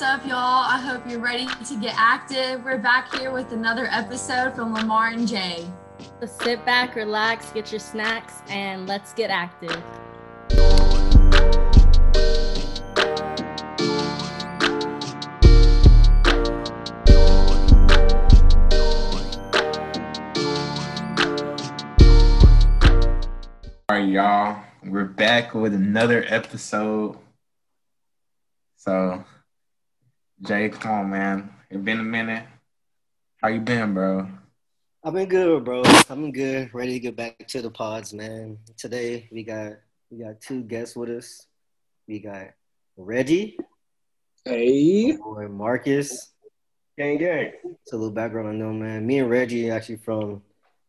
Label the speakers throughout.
Speaker 1: What's up, y'all? I hope you're ready to get active. We're back here with another episode from Lamar and Jay.
Speaker 2: So sit back, relax, get your snacks, and let's get active.
Speaker 3: All right, y'all. We're back with another episode. So, Jay, come on, man. It's been a minute. How you been, bro?
Speaker 4: I've been good, bro. I've been good. Ready to get back to the pods, man. Today we got we got two guests with us. We got Reggie,
Speaker 5: Hey,
Speaker 4: boy Marcus.
Speaker 5: gang, gang.
Speaker 4: It's a little background on them, man. Me and Reggie actually from.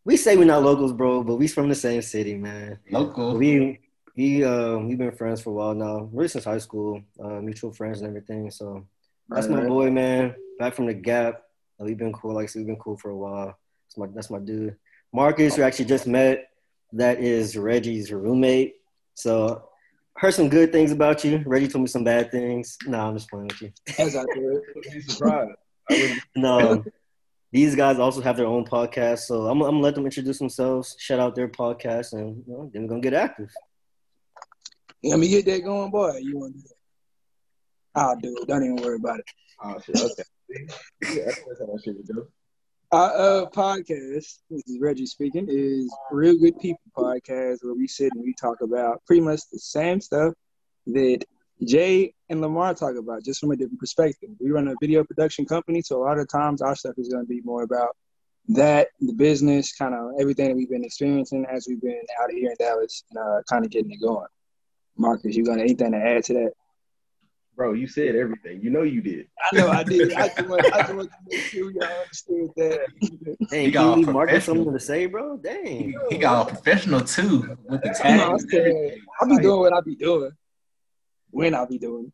Speaker 4: We say we're not locals, bro, but we from the same city, man.
Speaker 3: Local.
Speaker 4: We we uh we've been friends for a while now, really since high school, uh, mutual friends and everything. So that's my boy, man. Back from the Gap. We've been cool, like we've been cool for a while. That's my that's my dude. Marcus, who actually just met, that is Reggie's roommate. So heard some good things about you. Reggie told me some bad things. No, I'm just playing with you.
Speaker 5: As I could.
Speaker 6: be surprised. I
Speaker 4: No, these guys also have their own podcast, so I'm, I'm gonna let them introduce themselves, shout out their podcast, and you know, then we're gonna get active.
Speaker 5: Let me get that going, boy. You want to do do it. Don't even worry about it.
Speaker 6: oh shit. Okay. yeah, that's how that shit would go.
Speaker 5: Our uh, podcast, this is Reggie speaking, is Real Good People podcast where we sit and we talk about pretty much the same stuff that Jay and Lamar talk about, just from a different perspective. We run a video production company, so a lot of times our stuff is going to be more about that, the business, kind of everything that we've been experiencing as we've been out here in Dallas and uh, kind of getting it going. Marcus, you got anything to add to that?
Speaker 6: Bro, you said everything. You know you did.
Speaker 5: I know I did. I just want, I just want to make sure y'all understood that.
Speaker 4: Hey,
Speaker 3: He got
Speaker 4: you leave Marcus something to say, bro? Dang.
Speaker 3: he got a professional too with the
Speaker 5: You
Speaker 3: tag.
Speaker 5: I'm saying? I be doing what I be doing when I be doing.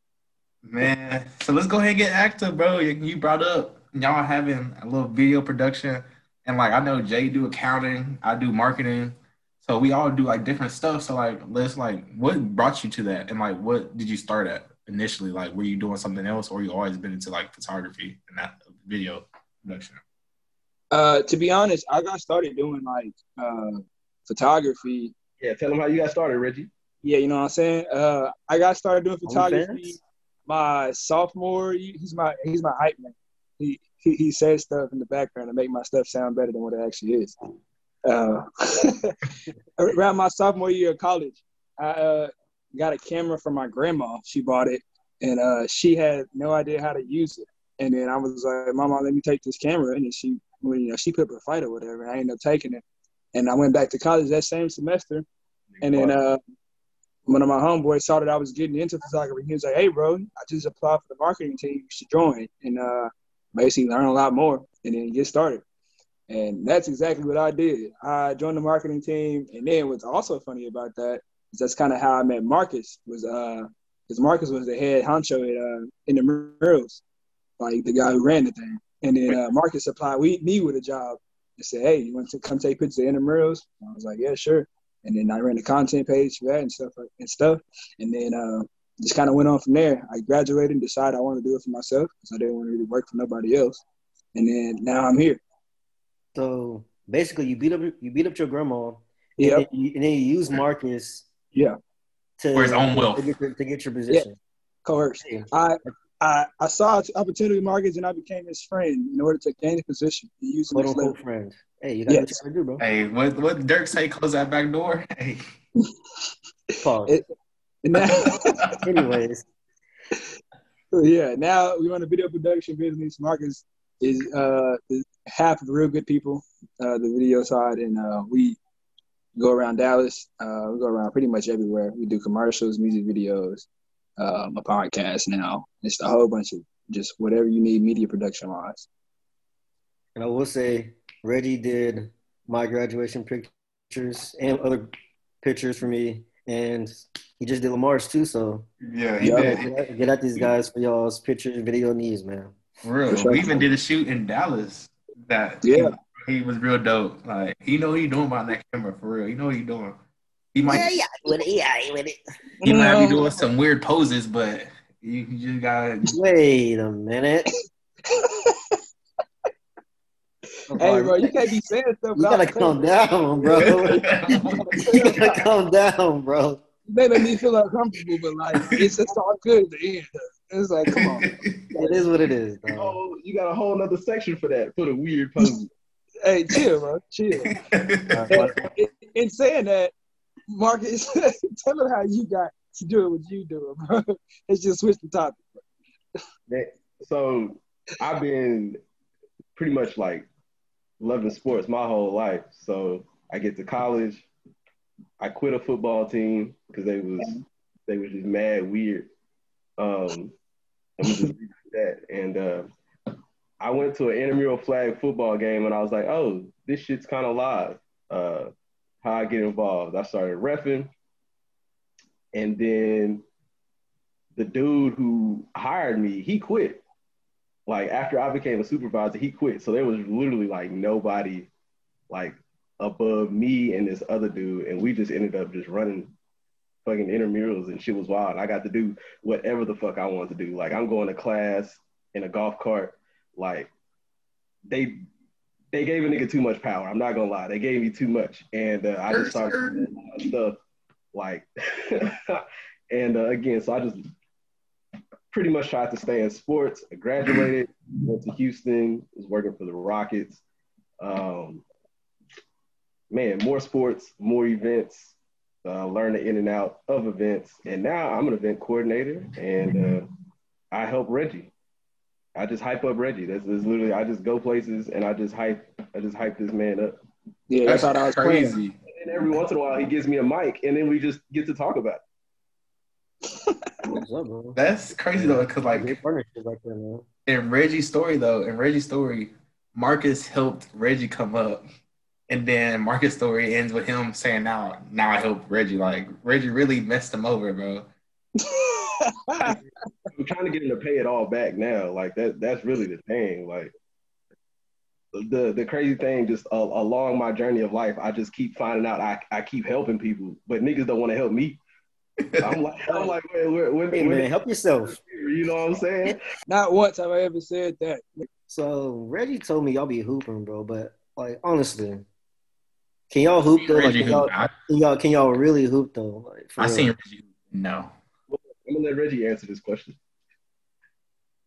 Speaker 3: Man, so let's go ahead and get active, bro. You, you brought up y'all having a little video production, and like I know Jay do accounting, I do marketing, so we all do like different stuff. So like, let's like, what brought you to that, and like, what did you start at initially? Like, were you doing something else, or you always been into like photography and that video production?
Speaker 5: Uh, to be honest, I got started doing like uh, photography.
Speaker 6: Yeah, tell them how you got started, Reggie.
Speaker 5: Yeah, you know what I'm saying. Uh, I got started doing photography my sophomore. He's my he's my hype man. He, he he says stuff in the background to make my stuff sound better than what it actually is. Uh, around my sophomore year of college, I uh, got a camera from my grandma. She bought it, and uh, she had no idea how to use it. And then I was like, "Mama, let me take this camera." And then she, well, you know, she put up a fight or whatever. And I ended up taking it, and I went back to college that same semester. And then uh, one of my homeboys saw that I was getting into photography. He was like, "Hey, bro, I just applied for the marketing team. You should join and uh, basically learn a lot more, and then get started." And that's exactly what I did. I joined the marketing team, and then what's also funny about that that's kind of how I met Marcus. Was uh, because Marcus was the head honcho at uh, in the murals, like the guy who ran the thing. And then uh, Marcus applied we, me with a job and said, "Hey, you want to come take pictures of murals?" I was like, "Yeah, sure." And then I ran the content page for that and stuff and stuff. And then uh, just kind of went on from there. I graduated and decided I wanted to do it for myself because I didn't want to really work for nobody else. And then now I'm here.
Speaker 4: So basically, you beat up you beat up your grandma, and, then you, and then you use Marcus
Speaker 5: Yeah.
Speaker 4: to
Speaker 3: For his own wealth.
Speaker 4: to get, your- to get your position.
Speaker 5: Coerced.
Speaker 4: Hey,
Speaker 5: I, I I saw opportunity markets and I became his friend in order to gain a position and use him
Speaker 4: quote unquote friend. Hey, you got what
Speaker 5: Yes.
Speaker 4: you gotta do, bro.
Speaker 3: Hey, what what Dirk say? Close that back door. Hey,
Speaker 4: Pause.
Speaker 5: It- And now,
Speaker 4: Anyways,
Speaker 5: yeah, now we run a video production business. Marcus is uh is half of real good people, uh, the video side, and uh, we go around Dallas. Uh, we go around pretty much everywhere. We do commercials, music videos, um, a podcast now. It's a whole bunch of just whatever you need media production wise.
Speaker 4: and I will say Reggie did my graduation pictures and other pictures for me, and he just did Lamar's too. So
Speaker 3: yeah, he did.
Speaker 4: get at, get at these guys for y'all's pictures, video needs, man.
Speaker 3: For real.
Speaker 5: For sure.
Speaker 3: We even did a shoot in Dallas that
Speaker 5: Yeah.
Speaker 3: He, he was real dope. Like he know he doing behind that camera for real. He know he doing. He might
Speaker 4: yeah, with it, yeah, with it.
Speaker 3: he might be doing some weird poses, but You, you just gotta.
Speaker 4: Wait a minute.
Speaker 5: Hey, bro, you can't be saying stuff.
Speaker 4: You gotta calm down, bro. you gotta calm down, bro.
Speaker 5: it. They make me feel uncomfortable, but like it's just all good at the end. It's like, come on.
Speaker 4: It is what it is, dog.
Speaker 6: Oh, you got a whole nother section for that for the weird poses.
Speaker 5: Hey, chill, bro. Chill. And in, in saying that, Marcus, tell them how you got to do what you do, bro. Let's just switch the topic.
Speaker 6: That- so I've been pretty much like loving sports my whole life. So I get to college, I quit a football team because they was they was just mad weird. Um, I'm just that. And uh, I went to an intramural flag football game, and I was like, oh, this shit's kind of live. Uh, how I get involved? I started refing, and then the dude who hired me, he quit. Like after I became a supervisor, he quit. So there was literally like nobody like above me and this other dude, and we just ended up just running fucking intramurals and shit was wild. I got to do whatever the fuck I wanted to do. Like I'm going to class in a golf cart. Like they they gave a nigga too much power. I'm not gonna lie, they gave me too much, and uh, I just started doing a lot of stuff. Like, and uh, again, so I just pretty much tried to stay in sports. I graduated, went to Houston, was working for the Rockets. Um, man, more sports, more events, uh, learn the in and out of events. And now I'm an event coordinator and uh, I help Reggie. I just hype up Reggie. That's, that's literally, I just go places and I just hype, I just hype this man up.
Speaker 5: Yeah, that's, how I was playing.
Speaker 3: crazy.
Speaker 6: And every once in a while, he gives me a mic and then we just get to talk about it.
Speaker 4: What's up, bro?
Speaker 3: That's crazy though, because like
Speaker 4: Great partnership right there, man.
Speaker 3: in Reggie's story though, in Reggie's story, Marcus helped Reggie come up. And then Marcus' story ends with him saying, "Now, now I help Reggie." Like Reggie really messed him over, bro.
Speaker 6: I'm trying to get him to pay it all back now. Like that, that's really the thing. Like the the crazy thing, just uh, along my journey of life, I just keep finding out I, I keep helping people, but niggas don't want to help me. I'm like, I'm like, wait, wait, wait,
Speaker 4: Hey, man, help yourself.
Speaker 6: you know what I'm saying?
Speaker 5: Not once have I ever said that.
Speaker 4: So Reggie told me y'all be hooping, bro. But like honestly, can y'all hoop though? Like, can, y'all, can y'all can y'all really hoop though? Like,
Speaker 3: I
Speaker 4: real?
Speaker 3: seen Reggie. No,
Speaker 6: I'm gonna let Reggie answer this question.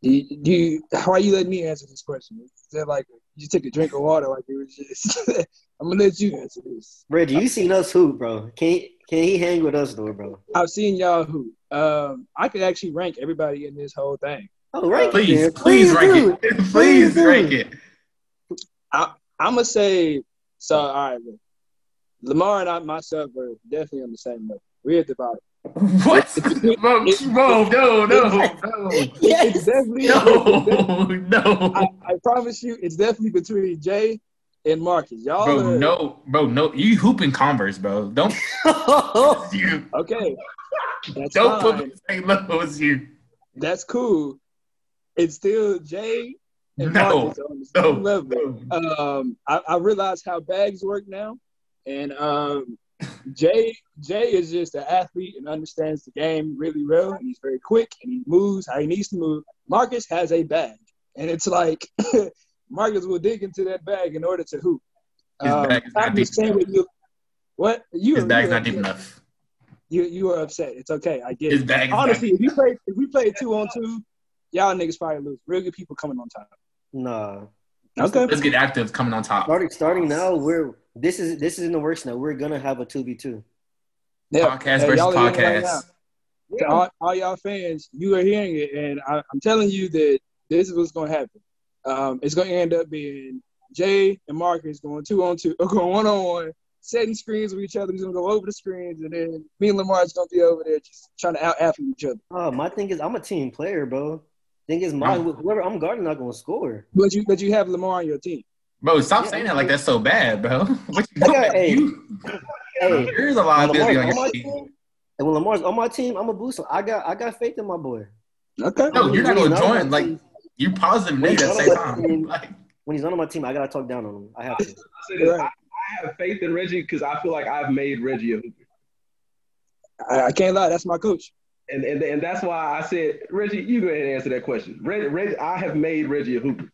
Speaker 5: Do you, do you, why you letting me answer this question? Is that like you take a drink of water like it was just? I'm gonna let you answer this.
Speaker 4: Reggie, you seen us who, bro? Can he, can he hang with us though, bro?
Speaker 5: I've seen y'all who. Um, I could actually rank everybody in this whole thing.
Speaker 4: Oh, rank
Speaker 3: please,
Speaker 4: it, then.
Speaker 3: please, rank
Speaker 4: do
Speaker 3: it. Please
Speaker 4: do
Speaker 3: rank it.
Speaker 5: I'm gonna say so. All right. Lamar and I myself are definitely on the same level. We're at the bottom.
Speaker 3: What? bro, bro, no, no, no,
Speaker 5: It's
Speaker 4: Yes.
Speaker 5: definitely.
Speaker 3: no, no.
Speaker 5: I, I promise you, it's definitely between Jay and Marcus. Y'all
Speaker 3: Bro,
Speaker 5: are,
Speaker 3: no, bro, no. You hooping Converse, bro. Don't you
Speaker 5: Okay, that's
Speaker 3: don't put
Speaker 5: fine.
Speaker 3: me the same level as you.
Speaker 5: That's cool. It's still Jay and
Speaker 3: No,
Speaker 5: Marcus on the same
Speaker 3: no,
Speaker 5: level.
Speaker 3: no.
Speaker 5: Um, I, I realize how bags work now, and um, Jay Jay is just an athlete and understands the game really well, and he's very quick and he moves how he needs to move. Marcus has a bag, and it's like Marcus will dig into that bag in order to hoop.
Speaker 3: His um, bag is not deep enough.
Speaker 5: what you. What you?
Speaker 3: His bag's
Speaker 5: you-
Speaker 3: not deep enough.
Speaker 5: You you are upset. It's okay. I get
Speaker 3: His
Speaker 5: it.
Speaker 3: bag is not
Speaker 5: Honestly, if you play if we play two on two, y'all niggas probably lose. Real good people coming on top.
Speaker 4: Nah.
Speaker 5: Okay.
Speaker 3: Let's get active coming on top.
Speaker 4: Starting starting now, we're this is this is in the works now. We're gonna have a two v two.
Speaker 3: Podcast
Speaker 5: Hey,
Speaker 3: versus
Speaker 5: y'all are hearing it right
Speaker 3: podcast.
Speaker 5: To all, all y'all fans, you are hearing it, and I, I'm telling you that this is what's going to happen. Um, it's going to end up being Jay and Marcus going two on two, or going one on one, setting screens with each other. He's going to go over the screens, and then me and Lamar's going to be over there just trying to out athlete each other.
Speaker 4: Oh, my thing is I'm a team player, bro. Thing is, my
Speaker 3: I'm-
Speaker 4: whoever I'm guarding not gonna score.
Speaker 5: But you, but you have Lamar on your team.
Speaker 3: Bro, stop
Speaker 4: Yeah.
Speaker 3: saying that like that's so bad, bro. What you doing?
Speaker 4: got- hey.
Speaker 3: You-
Speaker 4: Hey,
Speaker 3: There's a lot of
Speaker 4: Lamar's
Speaker 3: busy on
Speaker 4: on
Speaker 3: your
Speaker 4: my
Speaker 3: team.
Speaker 4: team, and when Lamar's on my team, I'm a boost him. I got I got faith in my boy.
Speaker 5: Okay.
Speaker 3: No, you're not gonna
Speaker 4: he's on
Speaker 3: join. Like
Speaker 4: team-
Speaker 3: you positive
Speaker 4: When
Speaker 3: at the
Speaker 4: he's
Speaker 3: same
Speaker 4: on my
Speaker 3: time.
Speaker 4: team-
Speaker 3: Like
Speaker 4: when he's not on my team, I gotta talk down on him. I have to.
Speaker 6: I,
Speaker 5: Right.
Speaker 6: I, I have faith in Reggie because I feel like I've made Reggie a hooper.
Speaker 5: I, I can't lie. That's my coach.
Speaker 6: And, and and that's why I said, Reggie, you go ahead and answer that question. Reggie, Reggie I have made Reggie a hooper.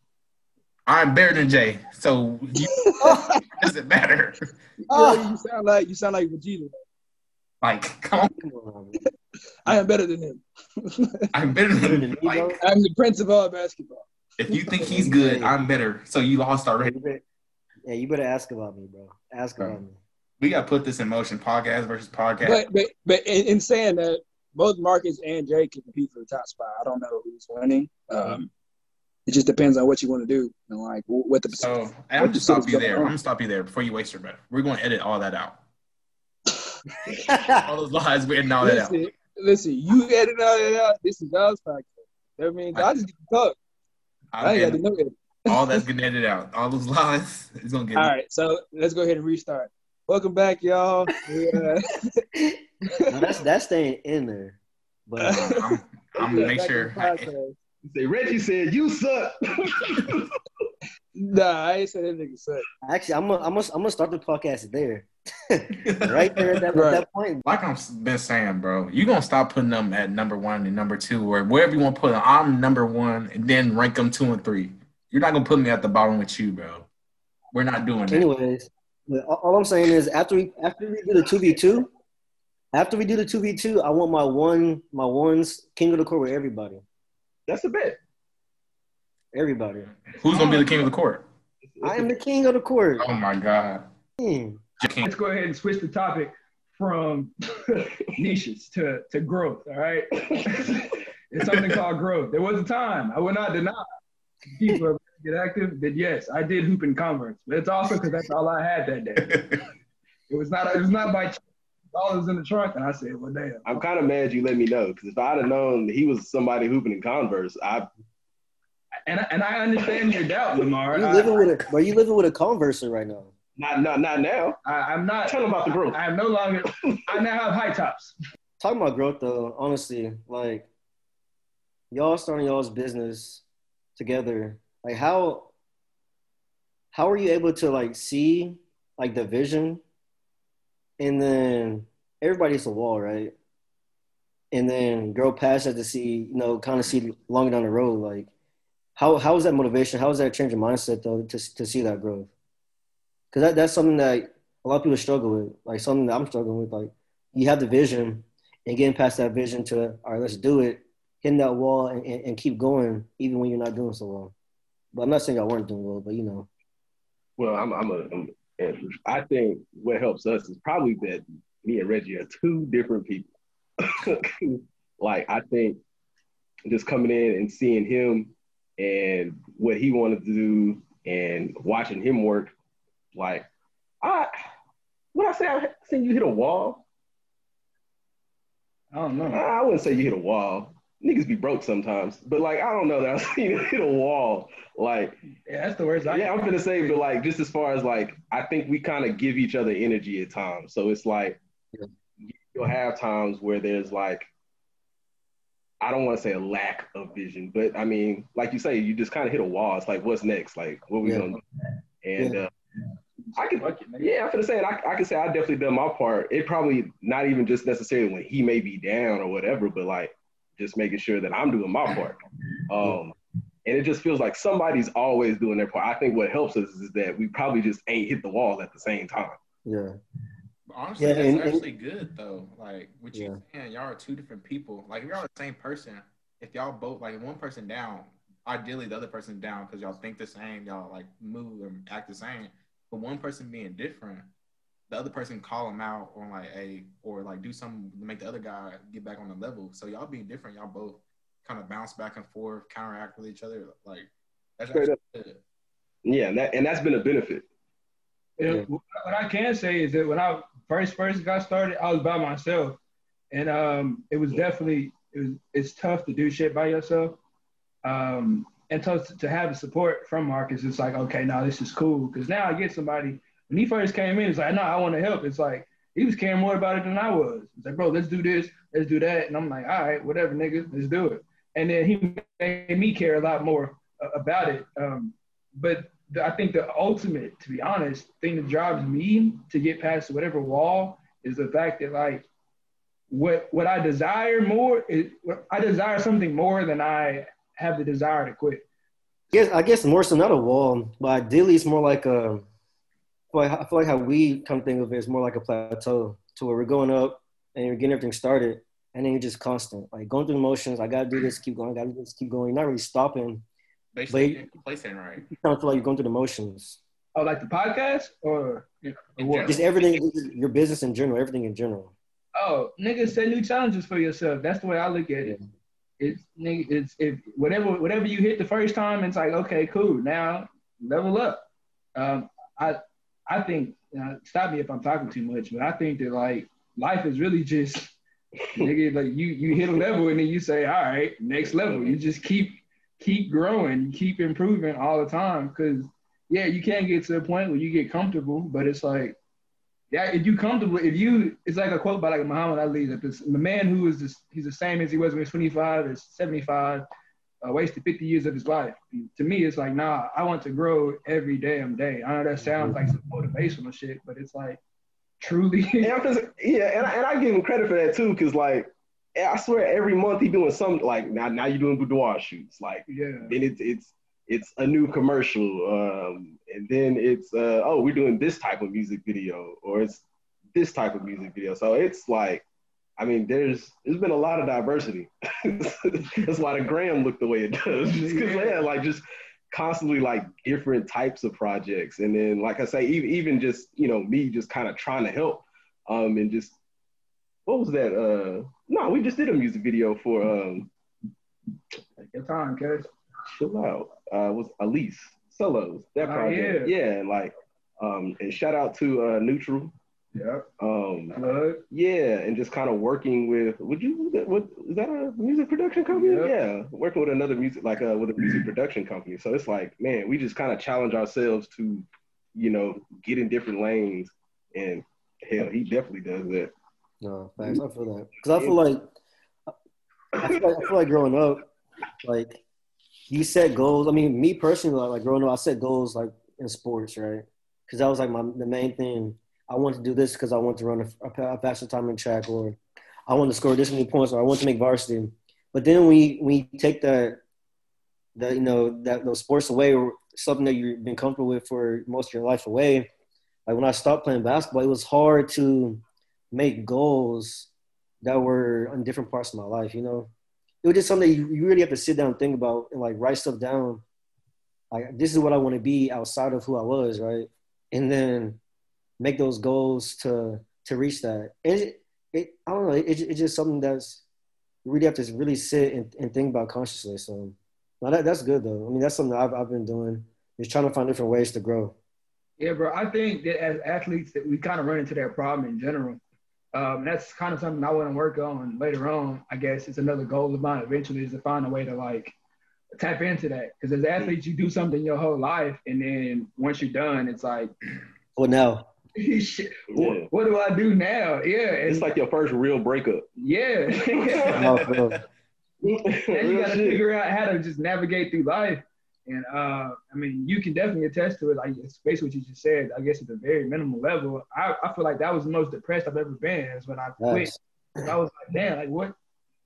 Speaker 3: I'm better than Jay, so you, doesn't matter.
Speaker 7: Yeah, you sound like you sound like Vegeta.
Speaker 3: Like, come on,
Speaker 7: I am better than him.
Speaker 3: I'm better than
Speaker 4: man.
Speaker 3: like.
Speaker 7: I'm the prince of all basketball.
Speaker 3: If you think he's good, I'm better. So you lost already.
Speaker 4: You better- Yeah, you better ask about me, bro. Ask
Speaker 3: Bro.
Speaker 4: about me.
Speaker 3: We got to put this in motion. Podcast versus podcast.
Speaker 7: But but but in, in saying that, both Marcus and Jay can compete for the top spot. I don't know who's winning. Um, it just depends on what you want to do and like what the
Speaker 3: So
Speaker 7: what
Speaker 3: I'm gonna stop you
Speaker 7: going
Speaker 3: there. I'm gonna stop you there before you waste your breath. We're gonna edit all that out. All those lies, we're editing all that out.
Speaker 7: Listen, listen, you edit all that out. This is God's podcast. I mean, I just get to talk. I
Speaker 3: I'm
Speaker 7: ain't got to
Speaker 3: editing-
Speaker 7: know it.
Speaker 3: all that's getting edited out. All those lies is gonna get.
Speaker 7: All right, so let's go ahead and restart. Welcome back, y'all. We, uh,
Speaker 4: No, that's that's staying in there. But
Speaker 3: I'm, I'm gonna make sure.
Speaker 7: the.
Speaker 6: Say Reggie said you suck.
Speaker 7: Nah, I ain't said that nigga suck.
Speaker 4: actually, I'm gonna I'm gonna I'm gonna start the podcast there, right there at that, at
Speaker 7: Right.
Speaker 4: that point.
Speaker 3: like I've been saying, bro, you gonna stop putting them at number one and number two, or wherever you want to put them. I'm number one, and then rank them two and three. You're not gonna put me at the bottom with you, bro. We're not doing that.
Speaker 4: Anyways, but all all I'm saying is after we after we do the two v two, after we do the two v two, I want my one my ones king of the court with everybody,
Speaker 6: That's a bet.
Speaker 4: everybody.
Speaker 3: Who's gonna be the king of the court?
Speaker 4: I am the king of the court.
Speaker 3: Oh my god.
Speaker 4: Hmm.
Speaker 5: Let's go ahead and switch the topic from niches to, to growth. All right. it's something called growth. There was a time I would not deny people get active. That yes, I did hoop in Converse, but it's also because that's all I had that day. It was not. It was not by chance. All that was in the trunk, and I said, "Well, damn."
Speaker 6: I'm kind of mad you let me know because if I'd have known he was somebody hooping in Converse, I
Speaker 5: And I, and I understand your doubt, Lamar.
Speaker 4: You
Speaker 5: I,
Speaker 4: living with a, bro? You living with a Converser right now?
Speaker 6: not not not now.
Speaker 5: I, I'm not.
Speaker 6: Tell him about the growth.
Speaker 5: I am no longer. I now have high tops.
Speaker 4: Talking about growth though, honestly, like y'all starting y'all's business together, like how how are you able to like see like the vision and then everybody's a wall, right? And then grow past that to see, you know, kind of see longer down the road. Like how how is that motivation? How is that change of mindset though to to see that growth? Because that, that's something that a lot of people struggle with. Like something that I'm struggling with. Like you have the vision and getting past that vision to all right, let's do it, hitting that wall and, and, and keep going even when you're not doing so well. But I'm not saying y'all weren't doing well, but you know.
Speaker 6: Well, I'm I'm a I'm, and I think what helps us is probably that me and Reggie are two different people. like I think just coming in and seeing him and what he wanted to do and watching him work, like I when I say I seen you hit a wall,
Speaker 5: I don't know.
Speaker 6: I wouldn't say you hit a wall. Niggas be broke sometimes, but like I don't know that I've seen hit a wall. Like
Speaker 5: Yeah, that's the worst. I
Speaker 6: yeah, I'm gonna say, but like just as far as like, I think we kind of give each other energy at times. So it's like
Speaker 4: Yeah.
Speaker 6: you'll have times where there's like, I don't want to say a lack of vision, but I mean, like you say, you just kind of hit a wall. It's like, what's next? Like, what we
Speaker 4: Yeah.
Speaker 6: gonna do? And
Speaker 4: Yeah.
Speaker 6: uh, I can,
Speaker 5: Fuck it, nigga.
Speaker 6: yeah, I'm gonna say it. I, I can say I definitely done my part. It probably not even just necessarily when he may be down or whatever, but like just making sure that I'm doing my part. Um, and it just feels like somebody's always doing their part. I think what helps us is that we probably just ain't hit the wall at the same time.
Speaker 4: Yeah.
Speaker 3: Honestly,
Speaker 4: Yeah,
Speaker 3: that's
Speaker 4: and- and-
Speaker 3: actually good though. Like what you
Speaker 4: Yeah.
Speaker 3: saying, y'all are two different people. Like if y'all are the same person, if y'all both like one person down, ideally the other person down because y'all think the same, y'all like move and act the same. But one person being different, the other person call them out or like a or like do something to make the other guy get back on the level. So y'all being different, y'all both kind of bounce back and forth, counteract with each other. Like that's good.
Speaker 6: Yeah, and that and that's been a benefit.
Speaker 5: Yeah,
Speaker 4: Yeah.
Speaker 5: What I can say is that when I first first got started, I was by myself, and um, it was definitely it was it's tough to do shit by yourself, um, and tough to, to have the support from Marcus. It's like okay, now this is cool because now I get somebody. When he first came in, it's like no, I want to help. It's like he was caring more about it than I was. It's like bro, let's do this, let's do that, and I'm like all right, whatever, nigga, let's do it. And then he made me care a lot more uh, about it. Um, but I think the ultimate, to be honest, thing that drives me to get past whatever wall is the fact that like what what I desire more is I desire something more than I have the desire to quit.
Speaker 4: Yes, I guess more so not a wall, but ideally it's more like a. I feel like how we come think of it is more like a plateau, to where we're going up and you're getting everything started, and then you're just constant, like going through the motions. I gotta do this, keep going. I gotta do this, keep going. You're not really stopping.
Speaker 3: Basically, getting complacent, right?
Speaker 4: You kind of feel like you're going through the motions.
Speaker 5: Oh, like the podcast or, or what?
Speaker 4: Just everything, your business in general, everything in general.
Speaker 5: Oh, nigga, set new challenges for yourself. That's the way I look at it. It's nigga, it's if whatever whatever you hit the first time, it's like okay, cool. Now level up. Um, I I think uh, stop me if I'm talking too much, but I think that like life is really just nigga like you you hit a level and then you say all right next level. You just keep keep growing, keep improving all the time because yeah, you can't get to a point where you get comfortable, but it's like yeah, if you comfortable, if you, it's like a quote by like Muhammad Ali that this, the man who is this, he's the same as he was when he was 25 is 75, uh, wasted 50 years of his life. To me, it's like, nah, I want to grow every damn day. I know that sounds like some motivational shit, but it's like truly.
Speaker 6: yeah, yeah, and I, and I give him credit for that too, because like I swear every month he doing something like now now you're doing boudoir shoots, like
Speaker 5: yeah,
Speaker 6: then it's it's it's a new commercial, um, and then it's uh, oh we're doing this type of music video, or it's this type of music video. So it's like, I mean, there's there's been a lot of diversity. That's why the gram looked the way it does, because yeah, like just constantly like different types of projects, and then like I say, even even just you know me just kind of trying to help, um, and just what was that? Uh, no, we just did a music video for um.
Speaker 5: Take your time, cuz
Speaker 6: chill out. Uh, was Elise Solos that project?
Speaker 5: Oh, yeah.
Speaker 6: yeah, like um, and shout out to uh, Neutral.
Speaker 5: Yeah.
Speaker 6: Um,
Speaker 5: Plug.
Speaker 6: yeah, and just kind of working with. Would you? What is that a music production company?
Speaker 5: Yep.
Speaker 6: Yeah, working with another music like uh, with a music production company. So it's like, man, we just kind of challenge ourselves to, you know, get in different lanes. And hell, he definitely does that.
Speaker 4: No, thanks. I feel that because I feel like I feel like, I feel like growing up, like you set goals. I mean, me personally, like, like growing up, I set goals like in sports, right? Because that was like my the main thing. I want to do this because I want to run a, a, faster time in track, or I want to score this many points, or I want to make varsity. But then we we take the that you know that those sports away, or something that you've been comfortable with for most of your life away. Like when I stopped playing basketball, it was hard to make goals that were on different parts of my life. You know, it was just something you, you really have to sit down and think about and like write stuff down. Like this is what I want to be outside of who I was, right? And then make those goals to to reach that. And it, it I don't know, it, it's just something that's you really have to really sit and, and think about consciously. So now that, that's good though. I mean, that's something I've, I've been doing is trying to find different ways to grow.
Speaker 5: Yeah, bro. I think that as athletes that we kind of run into that problem in general. Um, that's kind of something I want to work on later on. I guess it's another goal of mine eventually is to find a way to like tap into that. Because as athletes, you do something your whole life, and then once you're done, it's like,
Speaker 4: well, now?
Speaker 5: Shit, what, what, do I do now? Yeah,
Speaker 6: it's like your first real breakup.
Speaker 5: Yeah.
Speaker 4: no,
Speaker 5: and you got to figure out how to just navigate through life. And uh, I mean, you can definitely attest to it. Like, it's basically what you just said. I guess at a very minimal level, I, I feel like that was the most depressed I've ever been. Is when I quit. Nice. I was like, damn, like what?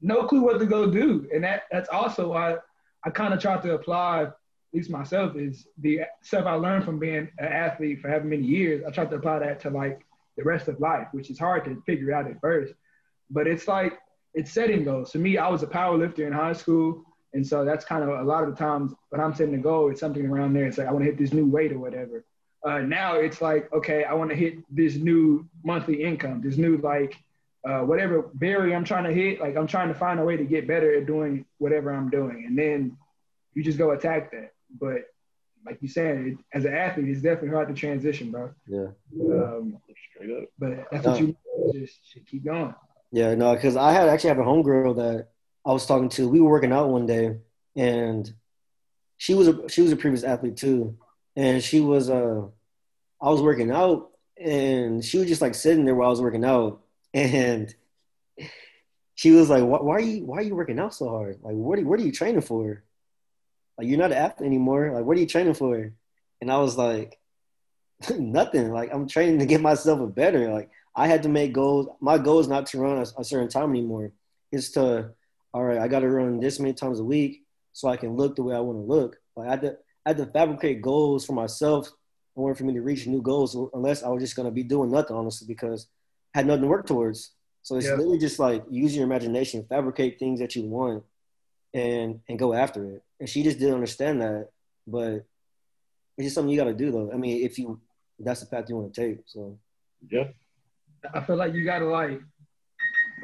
Speaker 5: No clue what to go do. And that that's also why I kind of tried to apply, at least myself, is the stuff I learned from being an athlete for having many years. I tried to apply that to like the rest of life, which is hard to figure out at first. But it's like it's setting goals. For me, I was a power lifter in high school. And so that's kind of a lot of the times when I'm setting a goal, it's something around there. It's like I want to hit this new weight or whatever. Uh, now it's like, okay, I want to hit this new monthly income, this new like uh, whatever barrier I'm trying to hit. Like I'm trying to find a way to get better at doing whatever I'm doing, and then you just go attack that. But like you said, it, as an athlete, it's definitely hard to transition, bro.
Speaker 4: Yeah.
Speaker 5: Um,
Speaker 6: Straight up.
Speaker 5: But that's what you just should keep going.
Speaker 4: Yeah, no, because I had actually have a homegirl that I was talking to. We were working out one day, and she was a she was a previous athlete too, and she was uh, I was working out, and she was just like sitting there while I was working out, and she was like, "Why, why are you why are you working out so hard? Like, what are, what are you training for? Like, you're not an athlete anymore. Like, what are you training for?" And I was like, "Nothing. Like, I'm training to get myself a better. Like, I had to make goals. My goal is not to run a, a certain time anymore. It's to, all right, I got to run this many times a week so I can look the way I want to look. Like I had to, I had to fabricate goals for myself in order for me to reach new goals. Unless I was just gonna be doing nothing, honestly, because I had nothing to work towards. So it's
Speaker 5: Yeah.
Speaker 4: literally just like use your imagination, fabricate things that you want, and and go after it. And she just didn't understand that, but it's just something you got to do, though. I mean, if you that's the path you want to take. So
Speaker 6: Yeah.
Speaker 5: I feel like you gotta like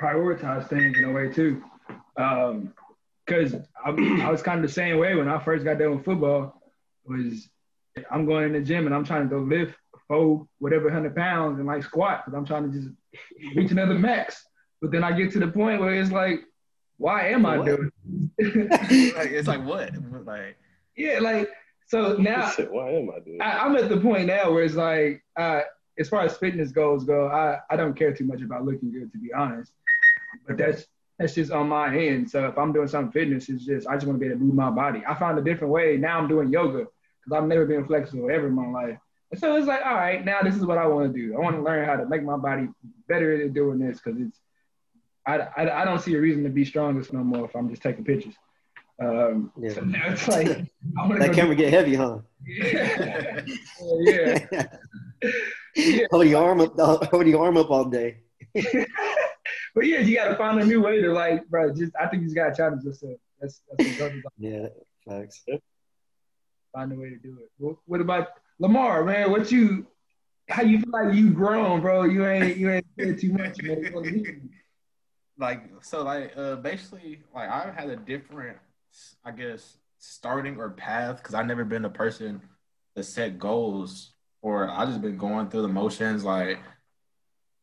Speaker 5: prioritize things in a way too. Um, cause I, I was kind of the same way when I first got done with football. Was I'm going in the gym and I'm trying to go lift four whatever hundred pounds and like squat because I'm trying to just reach another max. But then I get to the point where it's like, why am I
Speaker 4: What?
Speaker 5: doing?
Speaker 3: like, it's like what? Like
Speaker 5: yeah, like so now
Speaker 6: Why am I doing?
Speaker 5: I, I'm at the point now where it's like, uh, as far as fitness goals go, I, I don't care too much about looking good, to be honest. But that's that's just on my end. So if I'm doing something fitness, it's just I just want to be able to move my body. I found a different way. Now I'm doing yoga because I've never been flexible ever in my life. And so it's like, all right, now this is what I want to do. I want to learn how to make my body better at doing this because it's I, I, I don't see a reason to be strongest no more if I'm just taking pictures. Um,
Speaker 4: Yeah.
Speaker 5: So now it's like I want
Speaker 4: that camera get heavy, huh?
Speaker 5: yeah. yeah.
Speaker 4: hold your arm up, hold your arm up all day.
Speaker 5: but yeah, you gotta find a new way to like, bro. Just I think you just gotta challenge yourself. That's that's what coaches
Speaker 4: Yeah, facts.
Speaker 5: find a way to do it. What, what about Lamar, man? What you? How you feel like you grown, bro? You ain't you ain't said too much, man. You wanna hear you.
Speaker 3: Like so like uh basically like I've had a different I guess starting or path because I've never been a person that set goals or I just been going through the motions like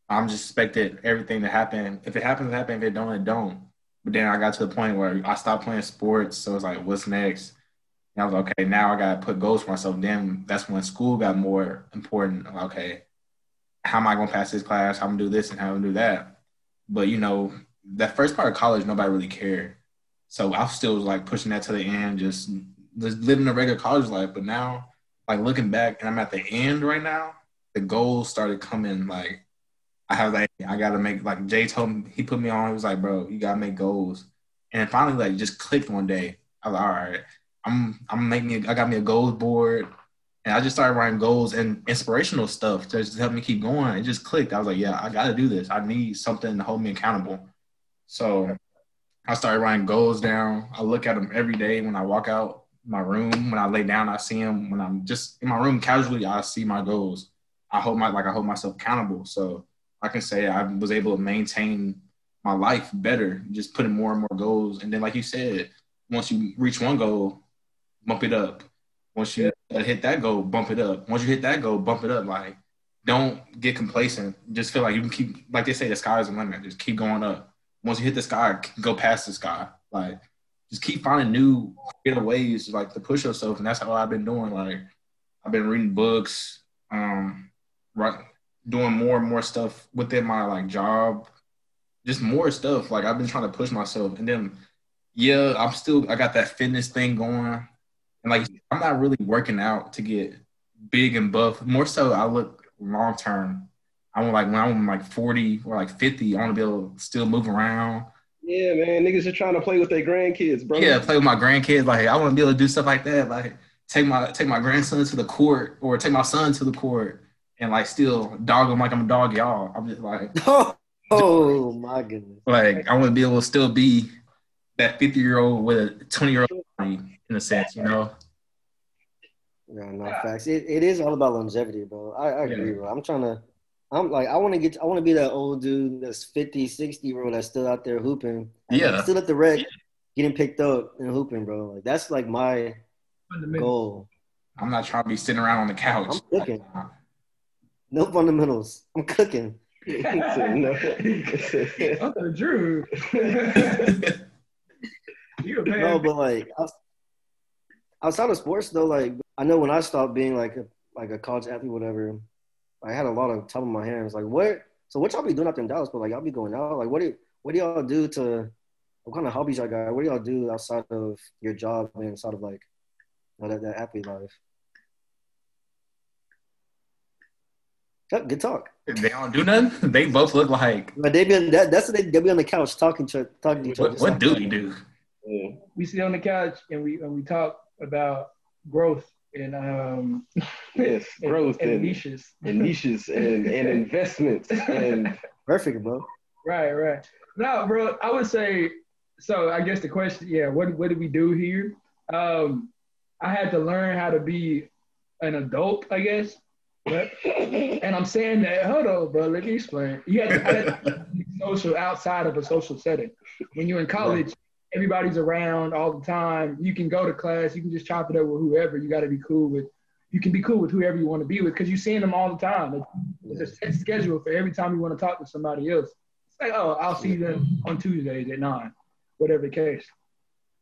Speaker 3: I'm just expected everything to happen. If it happens, it happens. If it don't, it don't. But then I got to the point where I stopped playing sports, so it's like, what's next? And I was like, okay, now I got to put goals for myself. Then that's when school got more important. Okay, how am I gonna pass this class? How am I gonna do this and how am I gonna do that? But you know, that first part of college, nobody really cared. So I still was like pushing that to the end, just, just living a regular college life. But now, like looking back, and I'm at the end right now, the goals started coming. Like I have like I gotta make like Jay told me he put me on. He was like, bro, you gotta make goals. And finally, like just clicked one day. I was like, all right, I'm I'm making. I got me a goals board. And I just started writing goals and inspirational stuff to just help me keep going. It just clicked. I was like, yeah, I got to do this. I need something to hold me accountable. So I started writing goals down. I look at them every day when I walk out my room. When I lay down, I see them. When I'm just in my room casually, I see my goals. I hold my like I hold myself accountable. So I can say I was able to maintain my life better, just putting more and more goals. And then, like you said, once you reach one goal, bump it up. Once you hit that goal, bump it up. Once you hit that goal, bump it up. Like, don't get complacent. Just feel like you can keep, like they say, the sky is the limit. Just keep going up. Once you hit the sky, go past the sky. Like, just keep finding new creative ways, like to push yourself. And that's how I've been doing. Like, I've been reading books, um, right, doing more and more stuff within my like job, just more stuff. Like I've been trying to push myself, and then yeah, I'm still I got that fitness thing going. And like I'm not really working out to get big and buff. More so I look long term. I want like when I'm like 40 or like 50, I want to be able to still move around.
Speaker 6: Yeah, man, niggas are trying to play with their grandkids, bro.
Speaker 3: Yeah, play with my grandkids. Like I want to be able to do stuff like that. Like take my take my grandson to the court or take my son to the court and like still dog him like I'm a dog, y'all. I'm just like
Speaker 4: Oh, my goodness.
Speaker 3: like I want to be able to still be that 50 year old with a 20 year old in a sense, you know.
Speaker 4: Yeah, no facts. It, it is all about longevity, bro. I, I agree, bro. I'm trying to. I'm like, I want to get. I want to be that old dude that's 50, 60, bro, that's still out there hooping.
Speaker 3: Yeah.
Speaker 4: still at the rec, getting picked up and hooping, bro. Like that's like my goal.
Speaker 3: I'm not trying to be sitting around on the couch.
Speaker 4: I'm cooking. No fundamentals. I'm cooking.
Speaker 5: Uncle Drew. you a man.
Speaker 4: No, but like outs- outside of sports though, like I know when I stopped being like a like a college athlete, whatever, I had a lot of time on my hands. Like what? So what y'all be doing out there in Dallas? But like y'all be going out. Like what do what do y'all do to? What kind of hobbies y'all got? What do y'all do outside of your job and outside of like you know, that, that athlete life? Yep, Good talk.
Speaker 3: They don't do nothing. They both look like.
Speaker 4: But they be on, that, that's what they they be on the couch talking to talking to each other.
Speaker 3: What, what do we do?
Speaker 6: Yeah.
Speaker 5: We sit on the couch and we and we talk about growth and um
Speaker 6: Yes, growth
Speaker 5: and,
Speaker 6: and,
Speaker 5: niches.
Speaker 6: and niches and, and investments and
Speaker 4: Perfect, bro.
Speaker 5: Right, right. No, bro, I would say so I guess the question, yeah, what what did we do here? Um I had to learn how to be an adult, I guess. But, and I'm saying that, hold on, bro, let me explain. You have to, had to be social outside of a social setting. When you're in college, everybody's around all the time. You can go to class, you can just chop it up with whoever. You got to be cool with. You can be cool with whoever you want to be with because you're seeing them all the time. It's a set schedule for every time you want to talk to somebody else. It's like, oh, I'll see them on Tuesdays at nine, whatever the case.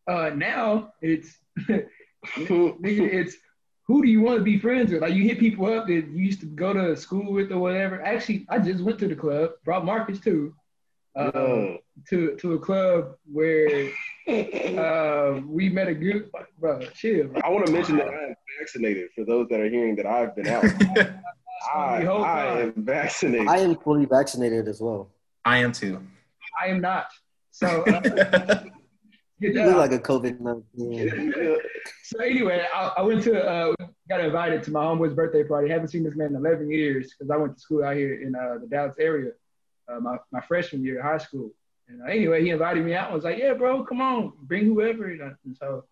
Speaker 5: Uh, now it's nigga, it's who do you want to be friends with? Like you hit people up that you used to go to school with or whatever. Actually, I just went to the club, brought Marcus too, uh,
Speaker 6: Yeah.
Speaker 5: to to a club where uh, we met a group. Bro, chill.
Speaker 6: I want to mention that I am vaccinated for those that are hearing that I've been out. I,
Speaker 5: The
Speaker 6: I am vaccinated.
Speaker 4: I am fully vaccinated as well.
Speaker 3: I am too.
Speaker 5: I am not. So, uh,
Speaker 4: You look like a COVID nineteen.
Speaker 5: So anyway, I, I went to uh, got invited to my homeboy's birthday party. Haven't seen this man in 11 years because I went to school out here in uh, the Dallas area, uh, my, my freshman year of high school. And uh, anyway, he invited me out. and was like, "Yeah, bro, come on, bring whoever." And, I- and so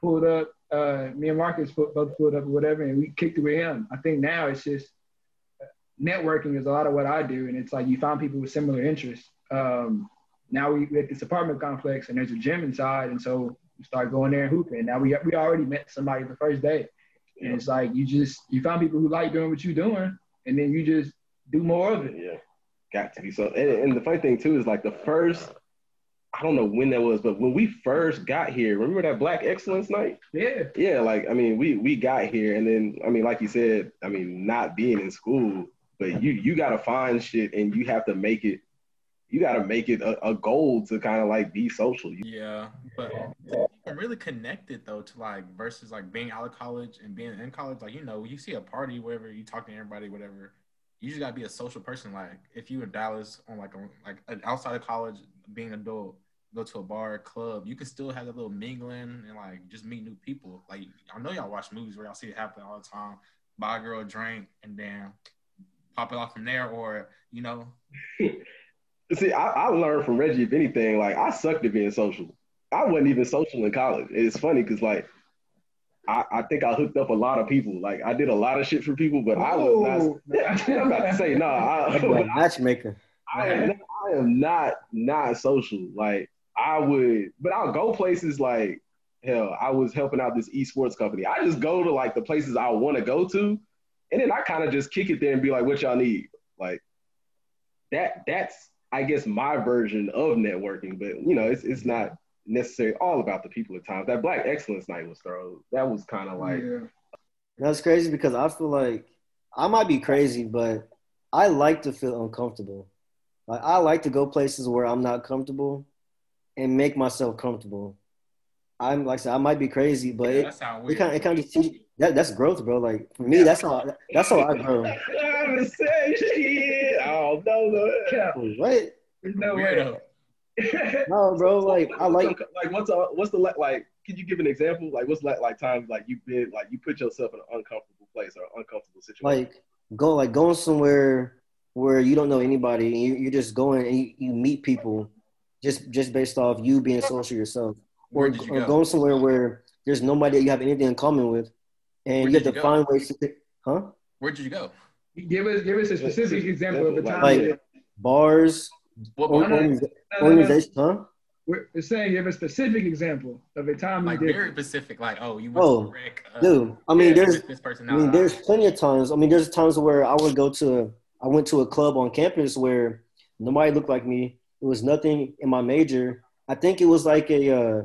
Speaker 5: pulled up. Uh, me and Marcus put, both pulled up or whatever, and we kicked it with him. I think now it's just uh, networking is a lot of what I do, and it's like you find people with similar interests. Um, now we we at this apartment complex, and there's a gym inside, and so we start going there and hooping. Now we we already met somebody the first day, and it's like you just you find people who like doing what you're doing, and then you just do more of it.
Speaker 6: Yeah, got to be so. And, and the funny thing too is like the first, I don't know when that was, but when we first got here, remember that Black Excellence Night?
Speaker 5: Yeah,
Speaker 6: Yeah, like I mean, we we got here, and then I mean, like you said, I mean, not being in school, but you you gotta find shit, and you have to make it. You gotta make it a, a goal to kind of like be social. You-
Speaker 3: Yeah, but I'm really connected though to like versus like being out of college and being in college. Like you know, you see a party, wherever you talk to everybody, whatever. You just gotta be a social person. Like if you in Dallas on like on like outside of college, being adult, go to a bar, club, you can still have a little mingling and like just meet new people. Like I know y'all watch movies where y'all see it happen all the time. Buy a girl a drink and then pop it off from there, or you know,
Speaker 6: See, I, I learned from Reggie, if anything, like I sucked at being social. I wasn't even social in college. It's funny because like I, I think I hooked up a lot of people. Like I did a lot of shit for people, but I was not. Yeah, oh. I'm about to say no. I,
Speaker 4: Like matchmaker.
Speaker 6: I am, not, I am not not social. Like I would, but I'll go places like hell. I was helping out this esports company. I just go to like the places I want to go to, and then I kind of just kick it there and be like, "What y'all need?" Like that. That's I guess my version of networking. But you know, it's it's not necessarily all about the people at times. That Black Excellence Night was thrown. That was kind of like
Speaker 5: yeah.
Speaker 4: That's crazy because I feel like I might be crazy, but I like to feel uncomfortable. Like I like to go places where I'm not comfortable and make myself comfortable. I'm like I said, I might be crazy, but
Speaker 3: yeah,
Speaker 4: it, it kind of it kind of just that that's growth, bro. Like for me, that's how that's how I grow.
Speaker 6: I'm the same shit. Oh no, no.
Speaker 5: Yeah,
Speaker 4: What?
Speaker 5: no
Speaker 3: Weirdo.
Speaker 5: way.
Speaker 4: No, bro. Like I like
Speaker 6: like what's a, what's the le- like? Could you give an example? Like what's like like times like you've been like you put yourself in an uncomfortable place or uncomfortable situation.
Speaker 4: like go like going somewhere where you don't know anybody and you, you're just going and you, you meet people just just based off you being social yourself or,
Speaker 3: you
Speaker 4: or
Speaker 3: go?
Speaker 4: going somewhere where there's nobody that you have anything in common with and you have
Speaker 3: did
Speaker 4: to
Speaker 3: go?
Speaker 4: find ways to huh
Speaker 3: where did you go?
Speaker 5: Give us give us a specific example of a time.
Speaker 4: Like- bars
Speaker 3: What
Speaker 5: no,
Speaker 4: organization huh
Speaker 5: We're we're saying give a specific example of a time
Speaker 3: like
Speaker 5: you did.
Speaker 3: very specific, like oh, you went
Speaker 4: Oh,
Speaker 3: to Rick. Uh,
Speaker 4: dude i mean
Speaker 3: yeah,
Speaker 4: there's
Speaker 3: this person.
Speaker 4: I mean,
Speaker 3: Nah,
Speaker 4: there's plenty of times. I mean, there's times where I would go to, I went to a club on campus where nobody looked like me. It was nothing in my major. I think it was like a, uh,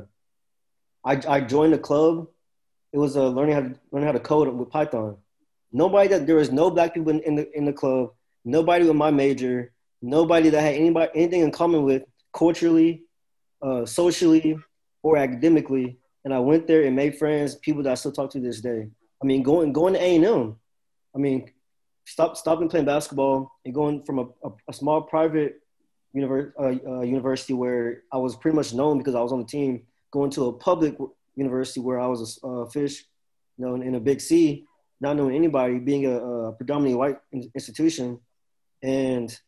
Speaker 4: I, I joined a club. It was uh, learning how to learn how to code with Python. Nobody that there was no black people in, in the in the club. Nobody with my major. Nobody that had anybody anything in common with culturally, uh, socially, or academically. And I went there and made friends, people that I still talk to this day. I mean, going going to A and M. I mean, stop stopping playing basketball and going from a, a, a small private univer- uh, uh, university where I was pretty much known because I was on the team, going to a public university where I was a uh, fish, you know, in, in, a big sea, not knowing anybody, being a, a predominantly white institution, and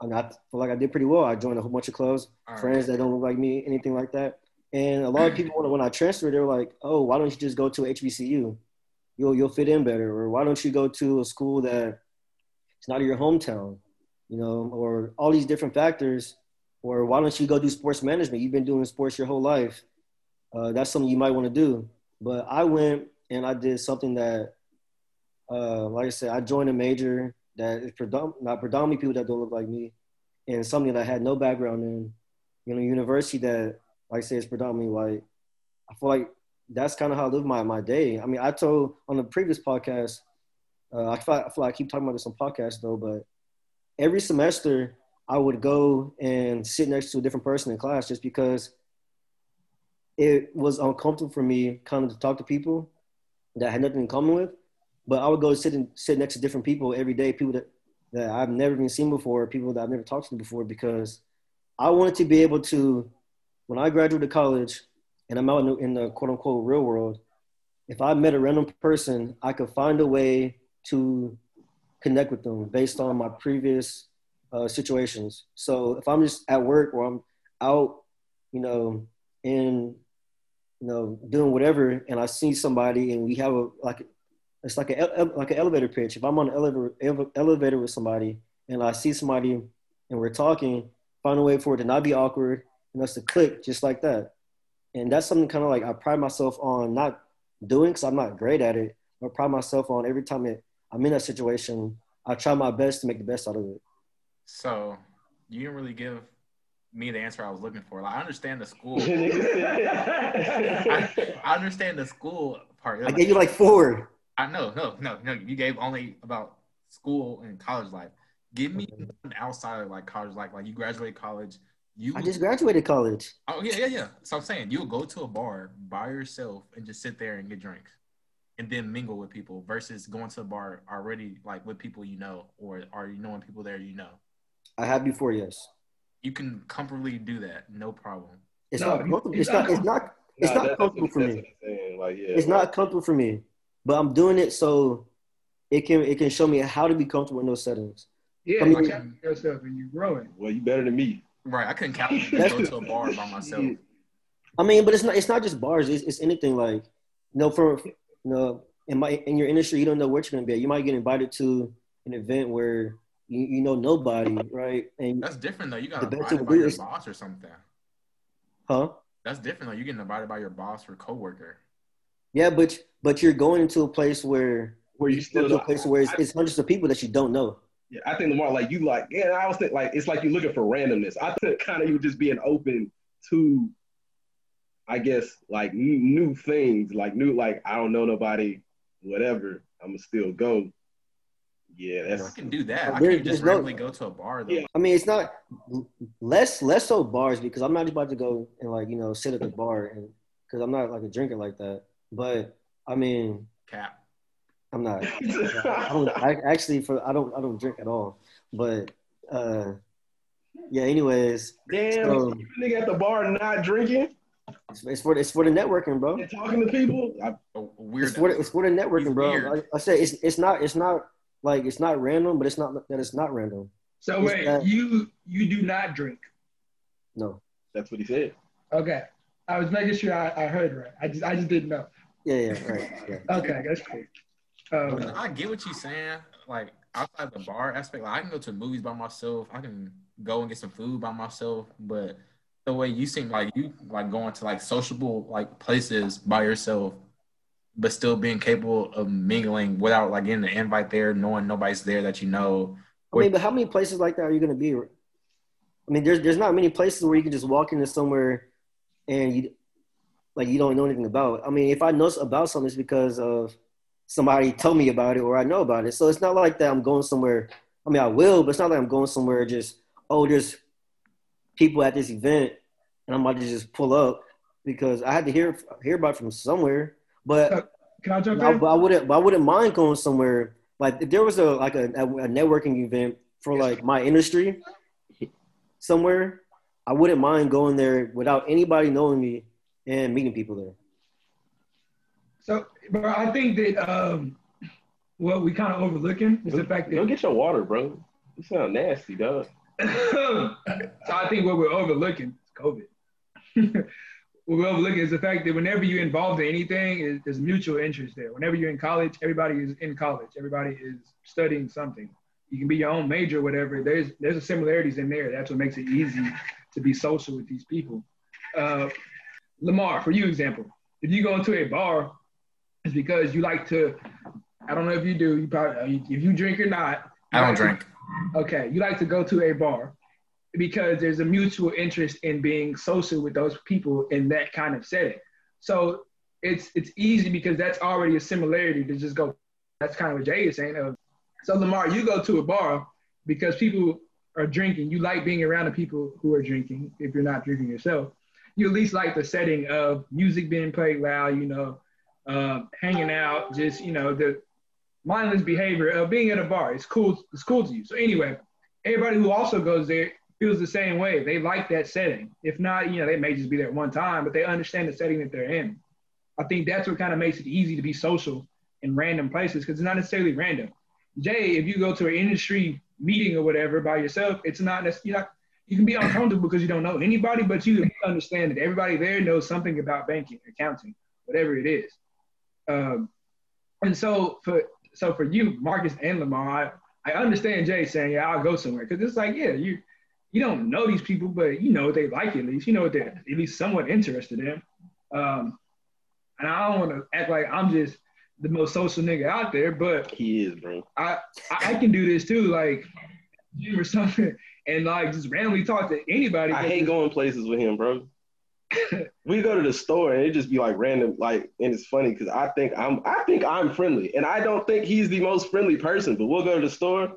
Speaker 4: I, I feel like I did pretty well. I joined a whole bunch of clubs, All friends right. that don't look like me, anything like that. And a lot of people, when I transferred, they were like, "Oh, why don't you just go to HBCU? You'll you'll fit in better." Or why don't you go to a school that it's not your hometown, you know? Or all these different factors. Or why don't you go do sports management? You've been doing sports your whole life. Uh, that's something you might want to do. But I went and I did something that, uh, like I said, I joined a major that is predom- not predominantly people that don't look like me, and something that I had no background in. You know, university that, like I say, is predominantly white. I feel like that's kind of how I live my, my day. I mean, I told on the previous podcast, uh, I, feel, I feel like I keep talking about this on podcasts though, but every semester I would go and sit next to a different person in class just because it was uncomfortable for me kind of to talk to people that I had nothing in common with. But I would go sit and sit next to different people every day, people that, that I've never even seen before, people that I've never talked to before, because I wanted to be able to, when I graduated college and I'm out in the, in the quote unquote real world, if I met a random person, I could find a way to connect with them based on my previous uh, situations. So if I'm just at work or I'm out, you know, in, you know, doing whatever, and I see somebody and we have a like it's like a like an elevator pitch. If I'm on an elevator elevator with somebody and I see somebody and we're talking, find a way for it to not be awkward and us to click just like that. And that's something kind of like I pride myself on not doing because I'm not great at it. I pride myself on every time it, I'm in that situation, I try my best to make the best out of it.
Speaker 3: So you didn't really give me the answer I was looking for. Like I understand the school. I, I, understand the school part.
Speaker 4: I gave you like four.
Speaker 3: I know, no, no, no. You gave only about school and college life. Give me outside of like college life. Like you graduated college. You
Speaker 4: I just graduated college.
Speaker 3: Oh yeah, yeah, yeah. So I'm saying you'll go to a bar by yourself and just sit there and get drinks, and then mingle with people versus going to a bar already like with people you know or are you knowing people there you know.
Speaker 4: I have before, yes.
Speaker 3: You can comfortably do that, no problem.
Speaker 4: It's no, not. It's, not. It's not. It's not comfortable for me. Like, yeah, it's not comfortable for me but I'm doing it so it can it can show me how to be comfortable in those settings.
Speaker 5: Yeah, I mean, you yourself and you growing.
Speaker 6: Well, you better than me.
Speaker 3: Right, I couldn't count to go to a bar by myself.
Speaker 4: I mean, but it's not it's not just bars. It's, it's anything like you know for you know in my in your industry you don't know what you're gonna be. At. You might get invited to an event where you, you know nobody, right?
Speaker 3: And that's different though. You got invited by your boss or something.
Speaker 4: Huh?
Speaker 3: That's different though. You getting invited by your boss or coworker.
Speaker 4: Yeah, but but you're going into a place where
Speaker 6: where you still
Speaker 4: to a place where it's, it's, hundreds of people that you don't know.
Speaker 6: Yeah, I think the more like you like, yeah, I was think like it's like you're looking for randomness. I think kind of you just being open to, I guess like new, new things, like new like I don't know nobody, whatever. I'm gonna still go. Yeah, that's.
Speaker 3: I can do that. I can't just randomly no, go to a bar though. Yeah.
Speaker 4: I mean, it's not less less so bars because I'm not about to go and like you know sit at the bar and because I'm not like a drinker like that. But I mean,
Speaker 3: cap.
Speaker 4: I'm not. I don't. I actually for I don't. I don't drink at all. But uh, yeah. Anyways.
Speaker 6: Damn, so, you nigga at the bar not drinking.
Speaker 4: It's, it's for it's for the networking, bro.
Speaker 6: And talking to people. I,
Speaker 4: weird. It's for the, it's for the networking, He's bro. Like I said, it's it's not it's not like it's not random, but it's not that it's not random.
Speaker 5: So it's wait, that, you you do not drink?
Speaker 4: No.
Speaker 6: That's what he said.
Speaker 5: Okay. I was making sure I, I heard right. I just I just didn't know.
Speaker 4: Yeah, yeah, right. Yeah.
Speaker 5: Okay, that's cool. Um,
Speaker 3: I get what you're saying. Like outside the bar aspect, like I can go to movies by myself. I can go and get some food by myself. But the way you seem like you like going to like sociable like places by yourself, but still being capable of mingling without like getting an invite there, knowing nobody's there that you know.
Speaker 4: I mean, but how many places like that are you gonna be? I mean, there's there's not many places where you can just walk into somewhere and you like you don't know anything about. I mean, if I know about something, it's because of somebody told me about it or I know about it. So it's not like that I'm going somewhere. I mean, I will, but it's not like I'm going somewhere just oh, there's people at this event, and I'm about to just pull up because I had to hear hear about it from somewhere. But uh,
Speaker 5: can I jump
Speaker 4: in? I, but I wouldn't. I wouldn't mind going somewhere like if there was a like a, a networking event for like my industry somewhere, I wouldn't mind going there without anybody knowing me and meeting people there.
Speaker 5: So, bro, I think that um, what we kind of overlooking is the fact that
Speaker 6: Go
Speaker 5: that.
Speaker 6: get your water, bro. You sound nasty, dog.
Speaker 5: so I think what we're overlooking is COVID. what we're overlooking is the fact that whenever you're involved in anything, is there's mutual interest there. Whenever you're in college, everybody is in college. Everybody is studying something. You can be your own major, whatever. There's there's a similarities in there. That's what makes it easy to be social with these people. Uh, Lamar, for you example, if you go into a bar, it's because you like to. I don't know if you do. You probably if you drink or not.
Speaker 3: I don't drink.
Speaker 5: Okay, you like to go to a bar because there's a mutual interest in being social with those people in that kind of setting. So it's it's easy because that's already a similarity to just go. That's kind of what Jay is saying. Of so Lamar, you go to a bar because people are drinking. You like being around the people who are drinking. If you're not drinking yourself, you at least like the setting of music being played loud. You know, uh, hanging out, just you know the mindless behavior of being at a bar. It's cool. It's cool to you. So anyway, everybody who also goes there feels the same way. They like that setting. If not, you know, they may just be there one time, but they understand the setting that they're in. I think that's what kind of makes it easy to be social in random places because it's not necessarily random. Jay, if you go to an industry meeting or whatever by yourself, it's not you're not you can be uncomfortable because you don't know anybody, but you understand that everybody there knows something about banking, accounting, whatever it is. Um, and so for so for you, Marcus and Lamar, I, I understand Jay saying, "Yeah, I'll go somewhere," because it's like, yeah, you you don't know these people, but you know they like at least. You know what they're at least somewhat interested in. Um, and I don't want to act like I'm just the most social nigga out there, but
Speaker 6: He is, bro.
Speaker 5: I I I can do this too, like gym or something, and like just randomly talk to anybody.
Speaker 6: I hate going places with him, bro. we go to the store and it just be like random, like, and it's funny because I think I'm, I think I'm friendly, and I don't think he's the most friendly person. But we'll go to the store,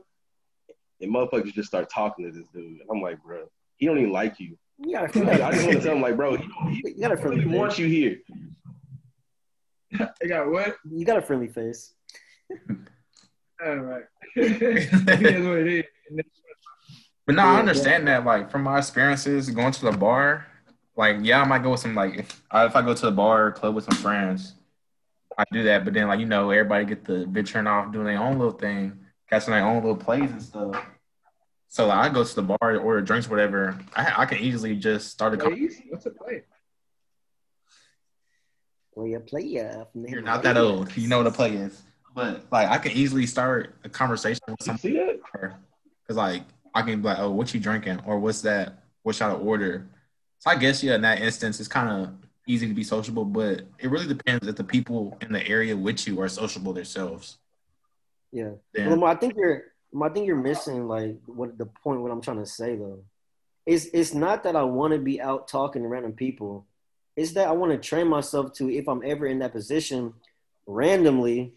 Speaker 6: and motherfuckers just start talking to this dude. And I'm like, bro, he don't even like you.
Speaker 4: Yeah, got a,
Speaker 6: Like, I just want to tell him, like, bro, he, he
Speaker 4: you got a friendly
Speaker 6: really wants you here.
Speaker 5: I got what?
Speaker 4: You got a friendly face.
Speaker 5: All right. That's what it is.
Speaker 3: But no, I understand that. Like from my experiences going to the bar, like yeah, I might go with some like if I, if I go to the bar or club with some friends, I do that. But then like you know everybody get the venturing off doing their own little thing, catching their own little plays and stuff. So like, I go to the bar to order drinks, whatever. I I can easily just start a conversation.
Speaker 5: Plays? What's a play?
Speaker 4: Player, player.
Speaker 3: You're not that old. You know what a play is. But like I can easily start a conversation with
Speaker 6: You
Speaker 3: some
Speaker 6: see that?
Speaker 3: Because like I can be like, oh, what you drinking? Or what's that? What should I order? So I guess yeah, in that instance, it's kind of easy to be sociable, but it really depends if the people in the area with you are sociable themselves.
Speaker 4: Yeah.
Speaker 3: Then
Speaker 4: Lamar, I think you're I think you're missing like what the point what I'm trying to say though. It's it's not that I want to be out talking to random people. It's that I want to train myself to if I'm ever in that position randomly,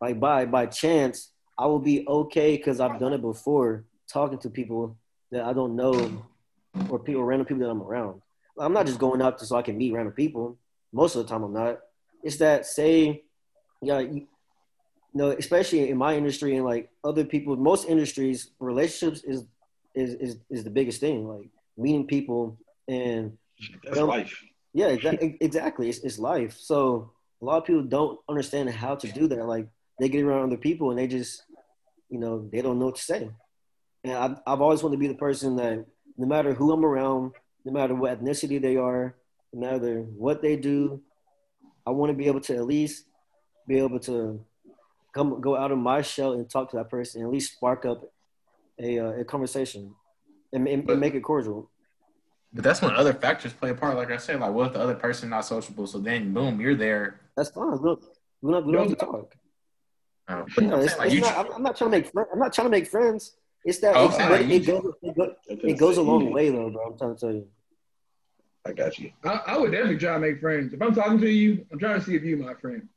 Speaker 4: like by by chance, I will be okay because I've done it before, talking to people that I don't know or people random people that I'm around. I'm not just going out to so I can meet random people. Most of the time I'm not. It's that say, yeah, you, no, especially in my industry and like other people, most industries, relationships is is is, is the biggest thing. Like meeting people and
Speaker 6: That's life.
Speaker 4: Yeah, exactly. exactly. It's, it's life. So a lot of people don't understand how to do that. Like they get around other people and they just, you know, they don't know what to say. And I've, I've always wanted to be the person that no matter who I'm around, no matter what ethnicity they are, no matter what they do, I want to be able to at least be able to come go out of my shell and talk to that person and at least spark up a, uh, a conversation and, and, and make it cordial.
Speaker 3: But that's when other factors play a part. Like I said, like what if the other person not sociable? So then boom, you're there.
Speaker 4: That's fine. We don't, we don't, we don't have to talk.
Speaker 3: Uh,
Speaker 4: No,
Speaker 3: I'm
Speaker 4: it's,
Speaker 3: like,
Speaker 4: it's not, I'm, I'm not trying to make friends. I'm not trying to make friends. It's that
Speaker 3: Oh,
Speaker 4: it's,
Speaker 3: okay.
Speaker 4: but it, goes, it, goes, it goes a long way though, bro. I'm trying to tell you.
Speaker 6: I got you.
Speaker 5: I, I would definitely try to make friends. If I'm talking to you, I'm trying to see if you my friend.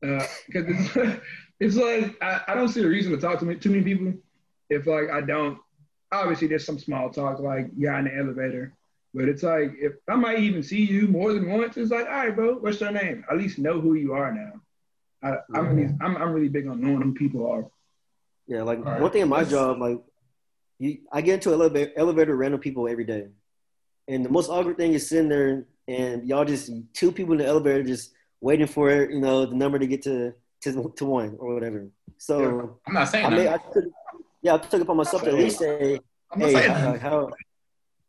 Speaker 5: Because it's, it's like I, I don't see a reason to talk to me, too many people if like I don't. Obviously, there's some small talk like yeah in the elevator, but it's like if I might even see you more than once, it's like all right, bro, what's your name? At least know who you are now. I, I'm really I'm, I'm really big on knowing who people are
Speaker 4: Yeah, like
Speaker 3: All right,
Speaker 4: one thing in my job, like you, I get into elevator elevator random people every day, and the most awkward thing is sitting there and y'all just two people in the elevator just waiting for you know the number to get to to, to one or whatever. So
Speaker 3: I'm not saying
Speaker 4: I mean, I
Speaker 3: that.
Speaker 4: took, yeah, I took it upon myself to at least say,
Speaker 3: I'm not
Speaker 4: hey,
Speaker 3: saying
Speaker 4: how,
Speaker 3: that.
Speaker 4: how,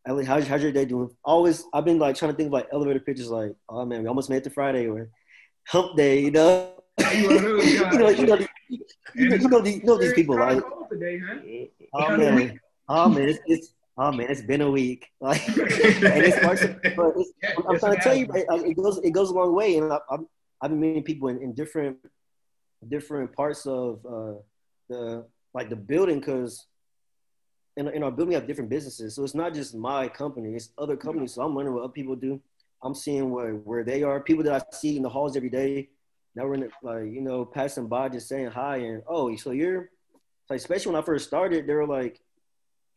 Speaker 4: Ellie, how's, how's your day doing? Always, I've been like trying to think of like elevator pitches, like, oh man, we almost made it to Friday or hump day, you know.
Speaker 5: You one of those
Speaker 4: you know, you know, you know, you know, these, you know these people, like,
Speaker 5: today, huh?
Speaker 4: oh man, oh man, it's, it's oh man, it's been a week, like, and it's to, but it's,
Speaker 5: Yeah,
Speaker 4: I'm, I'm trying to tell you, it, it goes it goes a long way, and I, I'm I've been meeting people in, in different different parts of uh, the like the building because in, in our building we have different businesses, so it's not just my company, it's other companies. So I'm learning what other people do. I'm seeing where where they are, people that I see in the halls every day. Now we're in the, like you know passing by, just saying hi, and oh, so you're like especially when I first started, they were like,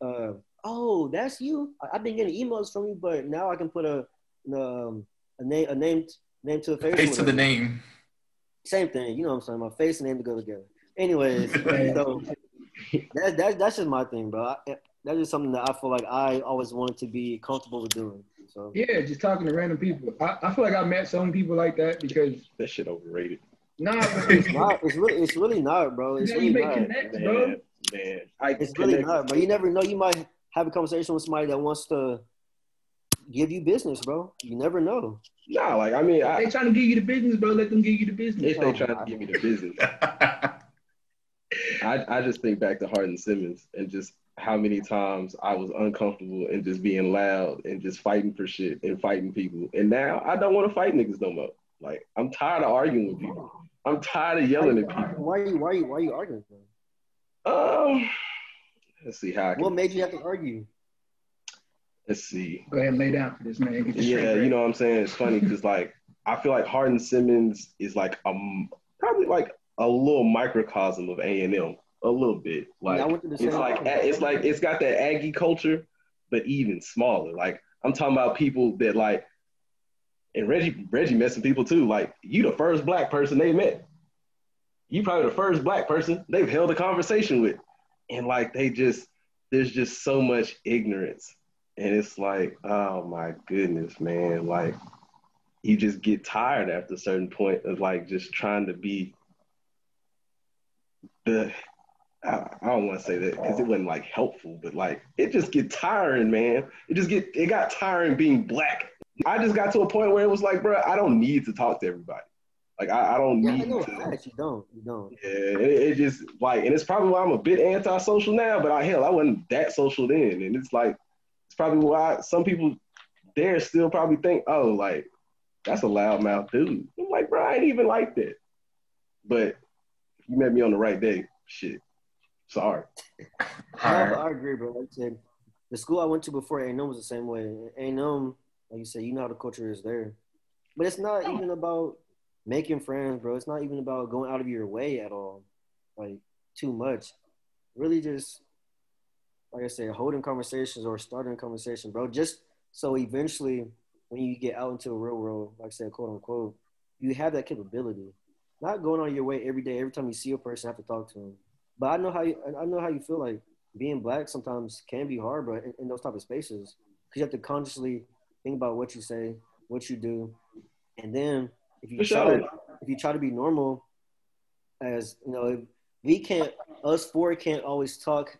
Speaker 4: uh, "Oh, that's you. I- I've been getting emails from you, but now I can put a um, a name a name name to a face.
Speaker 3: Face to the name.
Speaker 4: Same thing, you know what I'm saying? My face and name to go together. Anyways, so that, that that's just my thing, bro. I, that's just something that I feel like I always wanted to be comfortable with doing. So
Speaker 5: Yeah, just talking to random people. I, I feel like I met some people like that because
Speaker 6: That shit overrated.
Speaker 5: nah,
Speaker 4: it's not. It's really. It's really not, bro. It's
Speaker 5: now
Speaker 4: really
Speaker 5: you make
Speaker 4: not.
Speaker 5: connects, bro.
Speaker 6: Man, man. I
Speaker 4: It's really not, bro. You never know. You might have a conversation with somebody that wants to give you business, bro. You never know.
Speaker 6: Nah, like I mean, I,
Speaker 5: They trying to give you the business, bro. Let them give you the business.
Speaker 6: if they oh, trying to give me the business, I, I just think back to Hardin Simmons and just how many times I was uncomfortable and just being loud and just fighting for shit and fighting people. And now I don't want to fight niggas no more. Like I'm tired of arguing with people. I'm tired of yelling at people.
Speaker 4: Why are you? Why are you? Why are you arguing? Bro?
Speaker 6: Um, let's see how I can.
Speaker 4: What made you have to argue?
Speaker 6: Let's see.
Speaker 5: Go ahead and lay down for this man. Get
Speaker 6: Yeah,
Speaker 5: straight
Speaker 6: you know what I'm saying. It's funny because like I feel like Hardin Simmons is like um probably like a little microcosm of A and M, a little bit. Like
Speaker 4: Yeah, I went through the
Speaker 6: it's like
Speaker 4: thing.
Speaker 6: it's like it's got that Aggie culture, but even smaller. Like I'm talking about people that like, and Reggie Reggie met some people too. Like you, the first black person they met. You probably the first black person they've held a conversation with, and like they just there's just so much ignorance, and it's like oh my goodness, man, like you just get tired after a certain point of like just trying to be the I, I don't want to say that because it wasn't like helpful, but like it just get tiring, man. It just get it got tiring being black. I just got to a point where it was like, bro, I don't need to talk to everybody. Like I, I don't
Speaker 4: Yeah, I
Speaker 6: need
Speaker 4: know
Speaker 6: to.
Speaker 4: You don't. You don't.
Speaker 6: Yeah, it, it just like, and it's probably why I'm a bit antisocial now. But I hell, I wasn't that social then, and it's like it's probably why some people there still probably think, oh, like that's a loudmouth dude. I'm like, bro, I ain't even like that. But you met me on the right day, shit, sorry.
Speaker 4: No,
Speaker 3: Alright.
Speaker 4: I agree, bro. Like I said, the school I went to before A&M was the same way. A&M, like you said, you know how the culture is there. But it's not even about making friends, bro. It's not even about going out of your way at all, like too much. Really, just like I said, holding conversations or starting a conversation, bro. Just so eventually, when you get out into the real world, like I said, quote unquote, you have that capability. Not going on your way every day, every time you see a person, have to talk to them. But I know how you, I know how you feel like being black sometimes can be hard, but in, in those type of spaces, because you have to consciously think about what you say, what you do, and then if you
Speaker 6: For
Speaker 4: try,
Speaker 6: sure.
Speaker 4: if you try to be normal, as you know, if we can't, us four can't always talk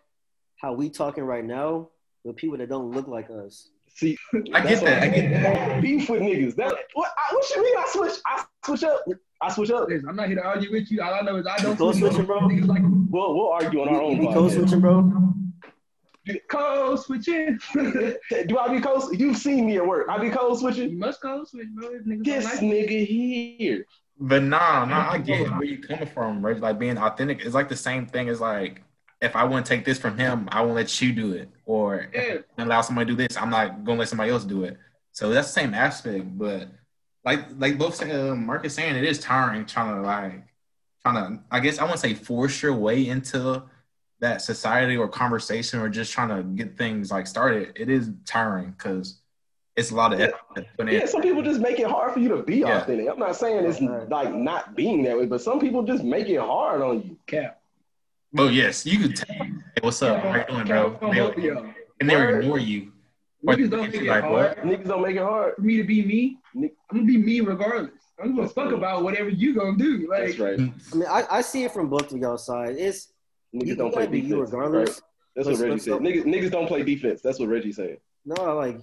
Speaker 4: how we talking right now with people that don't look like us.
Speaker 6: See,
Speaker 3: I get
Speaker 6: that's
Speaker 3: that. I
Speaker 6: why
Speaker 3: get that.
Speaker 6: Beef with niggas. That what? I, what you mean? I switch. I switch up. I switch up.
Speaker 5: I'm not here to argue with you. All I know is I don't
Speaker 4: Code switching, bro.
Speaker 5: Niggas like
Speaker 6: We'll we'll argue on our own.
Speaker 4: Code switching, bro.
Speaker 5: code switching.
Speaker 6: Do I be code? You've seen me at work. I be code switching.
Speaker 5: you must code switch, bro. If
Speaker 6: This
Speaker 5: don't like it.
Speaker 6: nigga here.
Speaker 3: But nah, nah, I get where you coming from, right? Like being authentic. It's like the same thing as like if I want to take this from him, I won't let you do it. Or
Speaker 5: Yeah.
Speaker 3: if I allow somebody to do this, I'm not gonna let somebody else do it. So that's the same aspect, but like like both say, uh, Marcus saying, it is tiring trying to like trying to. I guess I want to say force your way into that society or conversation or just trying to get things like started. It is tiring because it's a lot of
Speaker 6: Yeah.
Speaker 3: effort to.
Speaker 6: Yeah, some people just make it hard for you to be
Speaker 3: Yeah.
Speaker 6: authentic. I'm not saying it's like not being that way, but some people just make it hard on you.
Speaker 5: Cap.
Speaker 3: Oh yes, you could tell. Hey, what's up? How you doing, bro? They-
Speaker 5: both
Speaker 3: and they ignore you.
Speaker 5: Niggas don't make it
Speaker 3: like,
Speaker 5: hard
Speaker 6: Niggas don't make it hard.
Speaker 5: for me to be me. I'm gonna be me regardless. I'm gonna fuck
Speaker 6: cool.
Speaker 5: about whatever you gonna do. Like,
Speaker 6: That's right.
Speaker 4: I mean, I, I see it from both of y'all sides. It's
Speaker 6: Niggas
Speaker 4: you,
Speaker 6: don't
Speaker 4: you
Speaker 6: play
Speaker 4: gotta you regardless.
Speaker 6: Right. That's what Reggie said.
Speaker 4: go.
Speaker 6: Niggas, niggas don't play defense. That's what Reggie saying.
Speaker 4: No, like,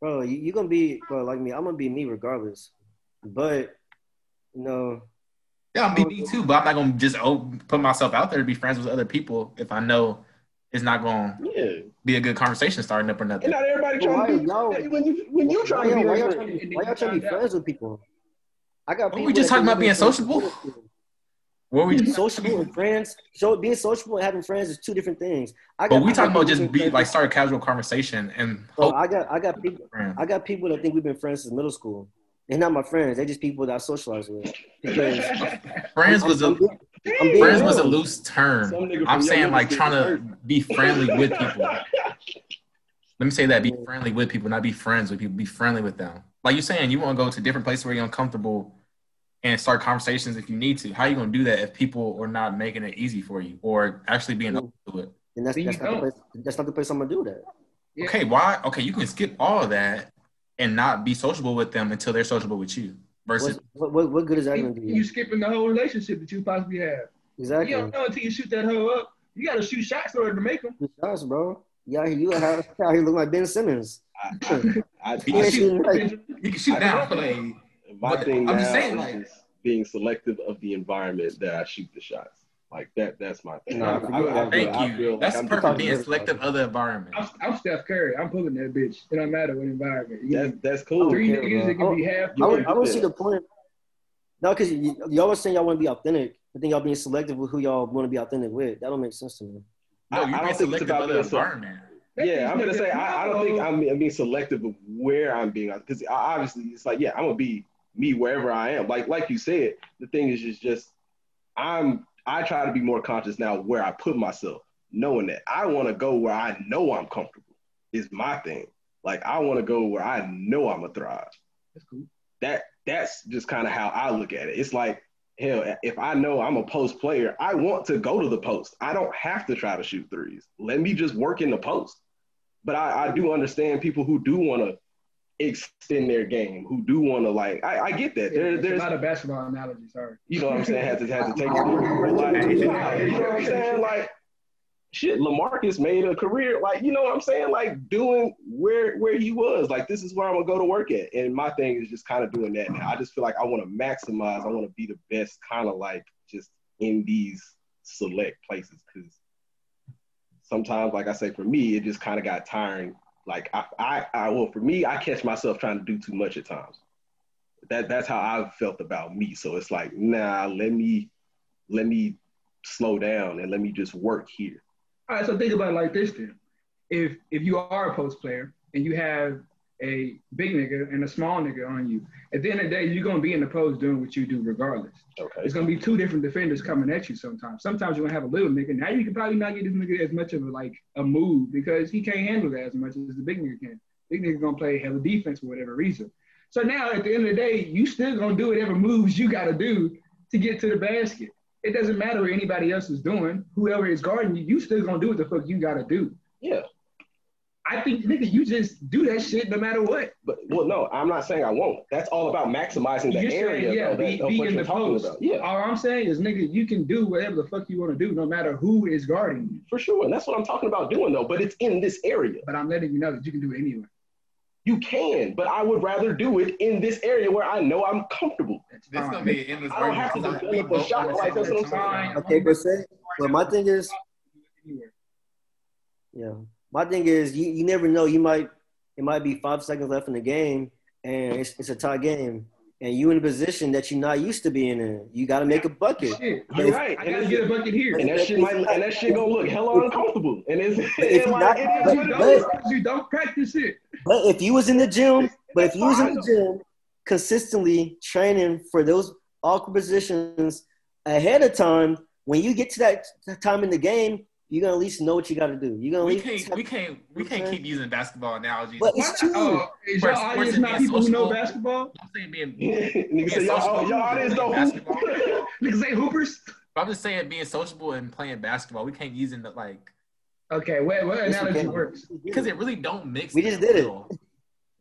Speaker 4: bro, you, you gonna be, bro, like me. I'm gonna be me regardless. But, you know,
Speaker 3: Yeah, I'm me too, but I'm not gonna just oh, put myself out there to be friends with other people if I know it's not gonna
Speaker 6: Yeah.
Speaker 3: Be a good conversation starting up or nothing.
Speaker 6: And
Speaker 3: nothing.
Speaker 6: not everybody
Speaker 4: Well,
Speaker 6: trying to be
Speaker 4: y'all-
Speaker 6: when you when you
Speaker 4: why
Speaker 6: trying to be
Speaker 4: why y'all trying to, why trying to be friends with people? I got
Speaker 3: Weren't
Speaker 4: people.
Speaker 3: we just talking about being
Speaker 4: we've been friends
Speaker 3: sociable?
Speaker 4: with people.
Speaker 3: What we?
Speaker 4: Sociable and friends. So being sociable and having friends is two different things. I
Speaker 3: But we
Speaker 4: I
Speaker 3: talking about just be like start a casual conversation and
Speaker 4: with- bro,
Speaker 3: hope
Speaker 4: I got I got people
Speaker 3: friends.
Speaker 4: I got people that think we've been friends since middle school. They're not my friends. They're just people that I socialize with. Because
Speaker 3: Friends was a
Speaker 4: I'm being-
Speaker 3: friends was a loose term.
Speaker 6: Some nigga from
Speaker 3: I'm saying like trying to be friendly with people. Let me say that: be friendly with people, not be friends with people. Be friendly with them. Like you're saying, you want to go to different places where you're uncomfortable and start conversations if you need to. How are you going to do that if people are not making it easy for you or actually being open to it?
Speaker 4: And that's, that's not the place. That's not the place I'm gonna do that.
Speaker 5: Yeah.
Speaker 3: Okay, why? Okay, you can skip all of that and not be sociable with them until they're sociable with you. Versus,
Speaker 4: What, what, what good is that
Speaker 5: you,
Speaker 4: gonna do?
Speaker 5: you skipping the whole relationship that you possibly have.
Speaker 4: Exactly.
Speaker 5: You don't know until you shoot that hoe up. You gotta shoot shots in order to make them.
Speaker 4: Good shots, bro. You out here, you out here, out here look like Ben Simmons.
Speaker 6: I, I, I,
Speaker 3: You
Speaker 4: Yeah,
Speaker 6: I,
Speaker 4: shoot right.
Speaker 3: you can shoot
Speaker 6: I
Speaker 3: down.
Speaker 6: don't
Speaker 3: Like,
Speaker 6: my thing
Speaker 3: I'm
Speaker 6: now
Speaker 3: just saying,
Speaker 6: is
Speaker 3: like-
Speaker 6: just being selective of the environment that I shoot the shots. Like that. That's my thing.
Speaker 4: Nah,
Speaker 6: I, I, I,
Speaker 3: thank
Speaker 6: I
Speaker 3: you.
Speaker 6: feel
Speaker 3: That's
Speaker 6: like I'm
Speaker 3: perfect. Being selective of the environment.
Speaker 5: I'm, I'm Steph Curry. I'm pulling that bitch. It don't matter what environment. You
Speaker 6: That's that's cool.
Speaker 5: three niggas
Speaker 4: bro.
Speaker 5: that can be half.
Speaker 4: I would,
Speaker 6: Yeah,
Speaker 4: I would
Speaker 6: yeah.
Speaker 4: see the point. No, because y'all was saying y'all want to be authentic, but then y'all being selective with who y'all want to be authentic with. That don't make sense to me.
Speaker 3: No,
Speaker 6: I-
Speaker 3: you're
Speaker 6: I don't think it's about
Speaker 3: of the
Speaker 6: being so-
Speaker 3: environment.
Speaker 6: Yeah, I'm gonna say I, I don't think I'm, I'm being selective of where I'm being because obviously it's like yeah I'm gonna be me wherever I am. Like like you said, the thing is just just I'm I try to be more conscious now where I put myself, knowing that I want to go where I know I'm comfortable is my thing. Like I want to go where I know I'm gonna thrive.
Speaker 5: That's cool.
Speaker 6: That that's just kind of how I look at it. It's like hell, if I know I'm a post player, I want to go to the post. I don't have to try to shoot threes. Let me just work in the post. But I, I do understand people who do want to extend their game, who do want to like. I, I get that. There,
Speaker 5: There's a
Speaker 6: there's,
Speaker 5: lot of basketball analogies. Sorry.
Speaker 6: you know what I'm saying. Had to had to take it. Like, you know what I'm saying? Like, shit. Lamarcus made a career. Like, you know what I'm saying? Like doing where where he was. Like, this is where I'm gonna go to work at. And my thing is just kind of doing that. I just feel like I want to maximize. I want to be the best, kind of like just in these select places because sometimes, like I say, for me, it just kind of got tiring. Like I, I, I, well, for me, I catch myself trying to do too much at times. That that's how I've felt about me. So it's like, nah, let me, let me slow down and let me just work here.
Speaker 5: All right, so think about it like this then. If if you are a post player and you have a big nigga and a small nigga on you, at the end of the day, you're gonna be in the post doing what you do regardless.
Speaker 6: Okay.
Speaker 5: It's gonna be two different defenders coming at you sometimes. Sometimes you're gonna have a little nigga. Now you can probably not get this nigga as much of a like a move because he can't handle that as much as the big nigga can. Big nigga gonna play hella defense for whatever reason. So now at the end of the day, you still gonna do whatever moves you gotta do to get to the basket. It doesn't matter what anybody else is doing. Whoever is guarding you, you still gonna do what the fuck you gotta do.
Speaker 6: Yeah.
Speaker 5: I think nigga, you just do that shit no matter what.
Speaker 6: But well, no, I'm not saying I won't. That's all about maximizing the
Speaker 5: You're
Speaker 6: area
Speaker 5: saying, yeah,
Speaker 6: though,
Speaker 5: be,
Speaker 6: that, of
Speaker 5: be in the post.
Speaker 6: about. Yeah,
Speaker 5: All I'm saying is, nigga, you can do whatever the fuck you want to do, no matter who is guarding you.
Speaker 6: for sure. And that's what I'm talking about doing though. But it's in this area.
Speaker 5: But I'm letting you know that you can do it anyway.
Speaker 6: You can, but I would rather do it in this area where I know I'm comfortable.
Speaker 3: This gonna be an endless
Speaker 6: I don't have to
Speaker 3: argument. 'cause
Speaker 6: develop a
Speaker 3: both
Speaker 6: shot like that's what I'm
Speaker 5: saying.
Speaker 4: Okay, but say, but my thing is, yeah, my thing is, you, you never know. You might, it might be five seconds left in the game, and it's, it's a tie game, and you in a position that you're not used to being in. You got to make a bucket.
Speaker 5: Shit.
Speaker 6: You're right.
Speaker 5: I
Speaker 6: And
Speaker 5: gotta get a bucket here.
Speaker 6: And that shit might and that shit gonna look hella uncomfortable. And it's,
Speaker 4: if
Speaker 6: it's
Speaker 4: you
Speaker 6: like,
Speaker 4: not-
Speaker 6: it
Speaker 5: Because you don't,
Speaker 6: is.
Speaker 5: you don't practice it.
Speaker 4: But if you was in the gym, but if you was in the gym consistently training for those awkward positions ahead of time, when you get to that time in the game, you're gonna at least know what you got to do. You're gonna
Speaker 3: We
Speaker 4: at least
Speaker 3: can't, we can't, we can't keep using basketball analogies.
Speaker 4: But it's true.
Speaker 5: Oh, is your audience not people who know
Speaker 3: sociable.
Speaker 5: basketball?
Speaker 3: saying being
Speaker 6: Nigga
Speaker 3: being
Speaker 6: say y'all,
Speaker 3: sociable,
Speaker 6: y'all audience don't
Speaker 3: basketball.
Speaker 6: hoop.
Speaker 5: Niggas say hoopers.
Speaker 3: But I'm just saying, being sociable and playing basketball, we can't use it to, like
Speaker 5: Okay, what, what analogy works?
Speaker 3: because it really don't mix.
Speaker 4: We just did it.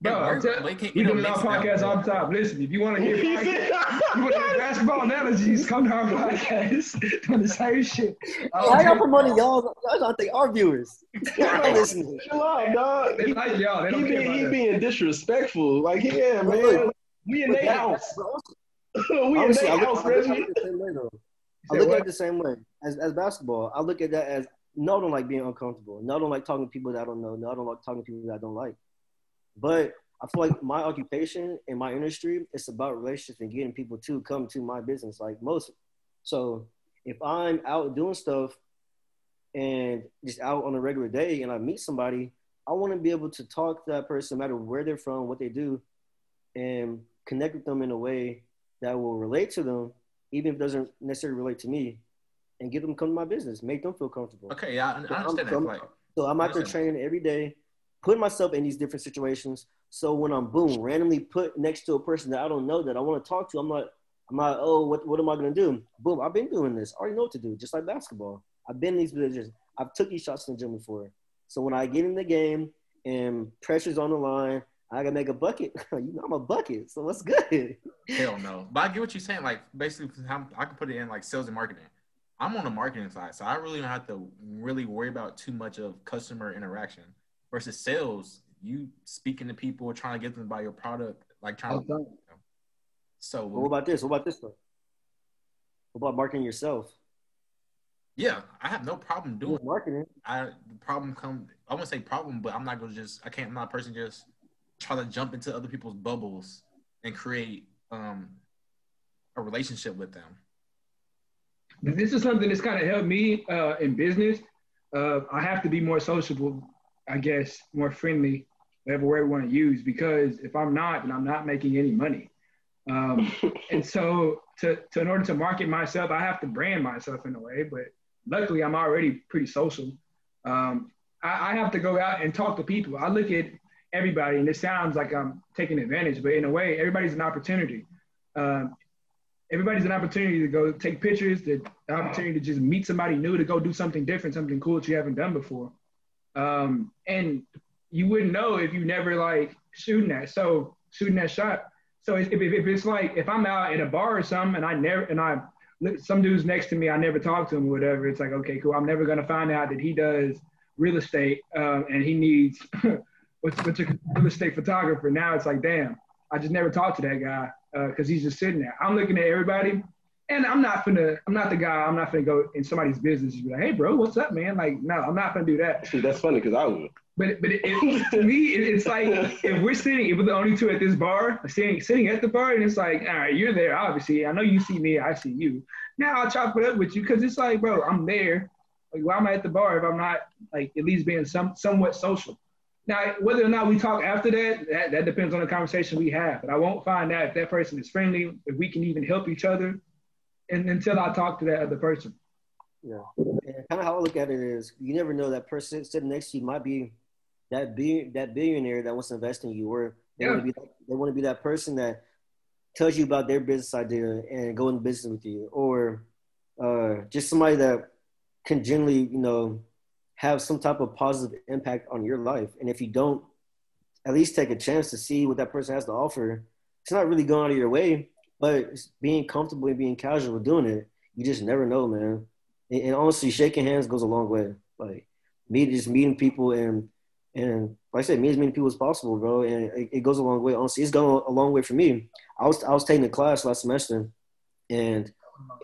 Speaker 3: Well.
Speaker 5: Bro, I'm
Speaker 3: works,
Speaker 5: tell-
Speaker 3: but it can't-
Speaker 5: we
Speaker 3: it don't
Speaker 5: doing our podcast
Speaker 3: well.
Speaker 5: all the time. Listen, if you want to hear,
Speaker 6: He
Speaker 5: you want to hear basketball analogies, come to our podcast. Doing the same shit.
Speaker 4: Why y'all promoting y'all? Y'all don't think our viewers. Y'all not listening.
Speaker 6: Chill out, dog.
Speaker 5: They like y'all. They
Speaker 6: he
Speaker 5: don't care
Speaker 6: being,
Speaker 5: about
Speaker 6: he
Speaker 5: us.
Speaker 6: being disrespectful. Like, yeah,
Speaker 4: But
Speaker 6: man.
Speaker 4: look,
Speaker 6: we in their house. we in their house,
Speaker 4: I look at
Speaker 6: Reggie.
Speaker 4: it the same way though. I look at it the same way as, as basketball. I look at that as no, I don't like being uncomfortable. No, I don't like talking to people that I don't know. No, I don't like talking to people that I don't like. But I feel like my occupation and my industry it's about relationships and getting people to come to my business, like most. So if I'm out doing stuff and just out on a regular day and I meet somebody, I want to be able to talk to that person, no matter where they're from, what they do, and connect with them in a way that will relate to them, even if it doesn't necessarily relate to me, and get them come to my business, make them feel comfortable.
Speaker 3: Okay, yeah, I, I
Speaker 4: So I'm-
Speaker 3: understand
Speaker 4: so
Speaker 3: that. Like,
Speaker 4: So I'm out there training every day, putting myself in these different situations. So when I'm boom, randomly put next to a person that I don't know that I want to talk to, I'm not, I'm not, oh, what, what am I gonna do? Boom, I've been doing this. I already know what to do, just like basketball. I've been in these positions. I've took these shots in the gym before. So when I get in the game and pressure's on the line, I gotta make a bucket. you know I'm a bucket, so what's good?
Speaker 3: hell no. But I get what you're saying. Like, basically, I can put it in like sales and marketing. I'm on the marketing side, so I really don't have to really worry about too much of customer interaction. Versus sales, you speaking to people, trying to get them to buy your product, like trying
Speaker 5: All
Speaker 3: to.
Speaker 5: the time.
Speaker 3: So
Speaker 4: What about this? What about this one? What about marketing yourself?
Speaker 3: yeah, I have no problem doing.
Speaker 4: Doing marketing.
Speaker 3: I the problem come. I wouldn't say problem, but I'm not gonna just. I can't. I'm not a person just try to jump into other people's bubbles and create um a relationship with them.
Speaker 5: This is something that's kind of helped me uh, in business. Uh, I have to be more sociable, I guess, more friendly, whatever word we want to use, because if I'm not, then I'm not making any money. Um, and so, to, to in order to market myself, I have to brand myself in a way. But luckily, I'm already pretty social. Um, I, I have to go out and talk to people. I look at everybody, and it sounds like I'm taking advantage, but in a way, everybody's an opportunity. Um, everybody's an opportunity to go take pictures, the opportunity to just meet somebody new, to go do something different, something cool that you haven't done before. Um, and you wouldn't know if you never like shooting that. So shooting that shot. So if, if, if it's like if I'm out at a bar or something and I never and I some dude's next to me, I never talk to him or whatever. It's like okay, cool. I'm never gonna find out that he does real estate um, and he needs what's what's a real estate photographer. Now it's like damn, I just never talked to that guy because he's just sitting there. I'm looking at everybody, and I'm not gonna. I'm not the guy. I'm not gonna go in somebody's business and be like, "Hey, bro, what's up, man?" Like, no, I'm not gonna do that.
Speaker 6: See, that's funny because I would.
Speaker 5: But but it, it, to me, it, it's like if we're sitting, if we're the only two at this bar, sitting sitting at the bar, and it's like, all right, you're there, obviously. I know you see me, I see you. Now I'll chop it up with you because it's like, bro, I'm there. Like, why am I at the bar if I'm not like at least being some somewhat social? Now, whether or not we talk after that, that, that depends on the conversation we have. But I won't find out if that person is friendly, if we can even help each other, and until I talk to that other person.
Speaker 4: Yeah. And kind of how I look at it is you never know that person sitting next to you might be that be that billionaire that wants to invest in you, or they want to be they want to be that person that tells you about their business idea and go into business with you, or uh, just somebody that can generally you know have some type of positive impact on your life. And if you don't at least take a chance to see what that person has to offer, it's not really going out of your way, but being comfortable and being casual with doing it. You just never know, man. And, and honestly, shaking hands goes a long way. Like me just meeting people and and like I said, meet as many people as possible, bro. And it, it goes a long way. Honestly, it's gone a long way for me. I was I was taking a class last semester, and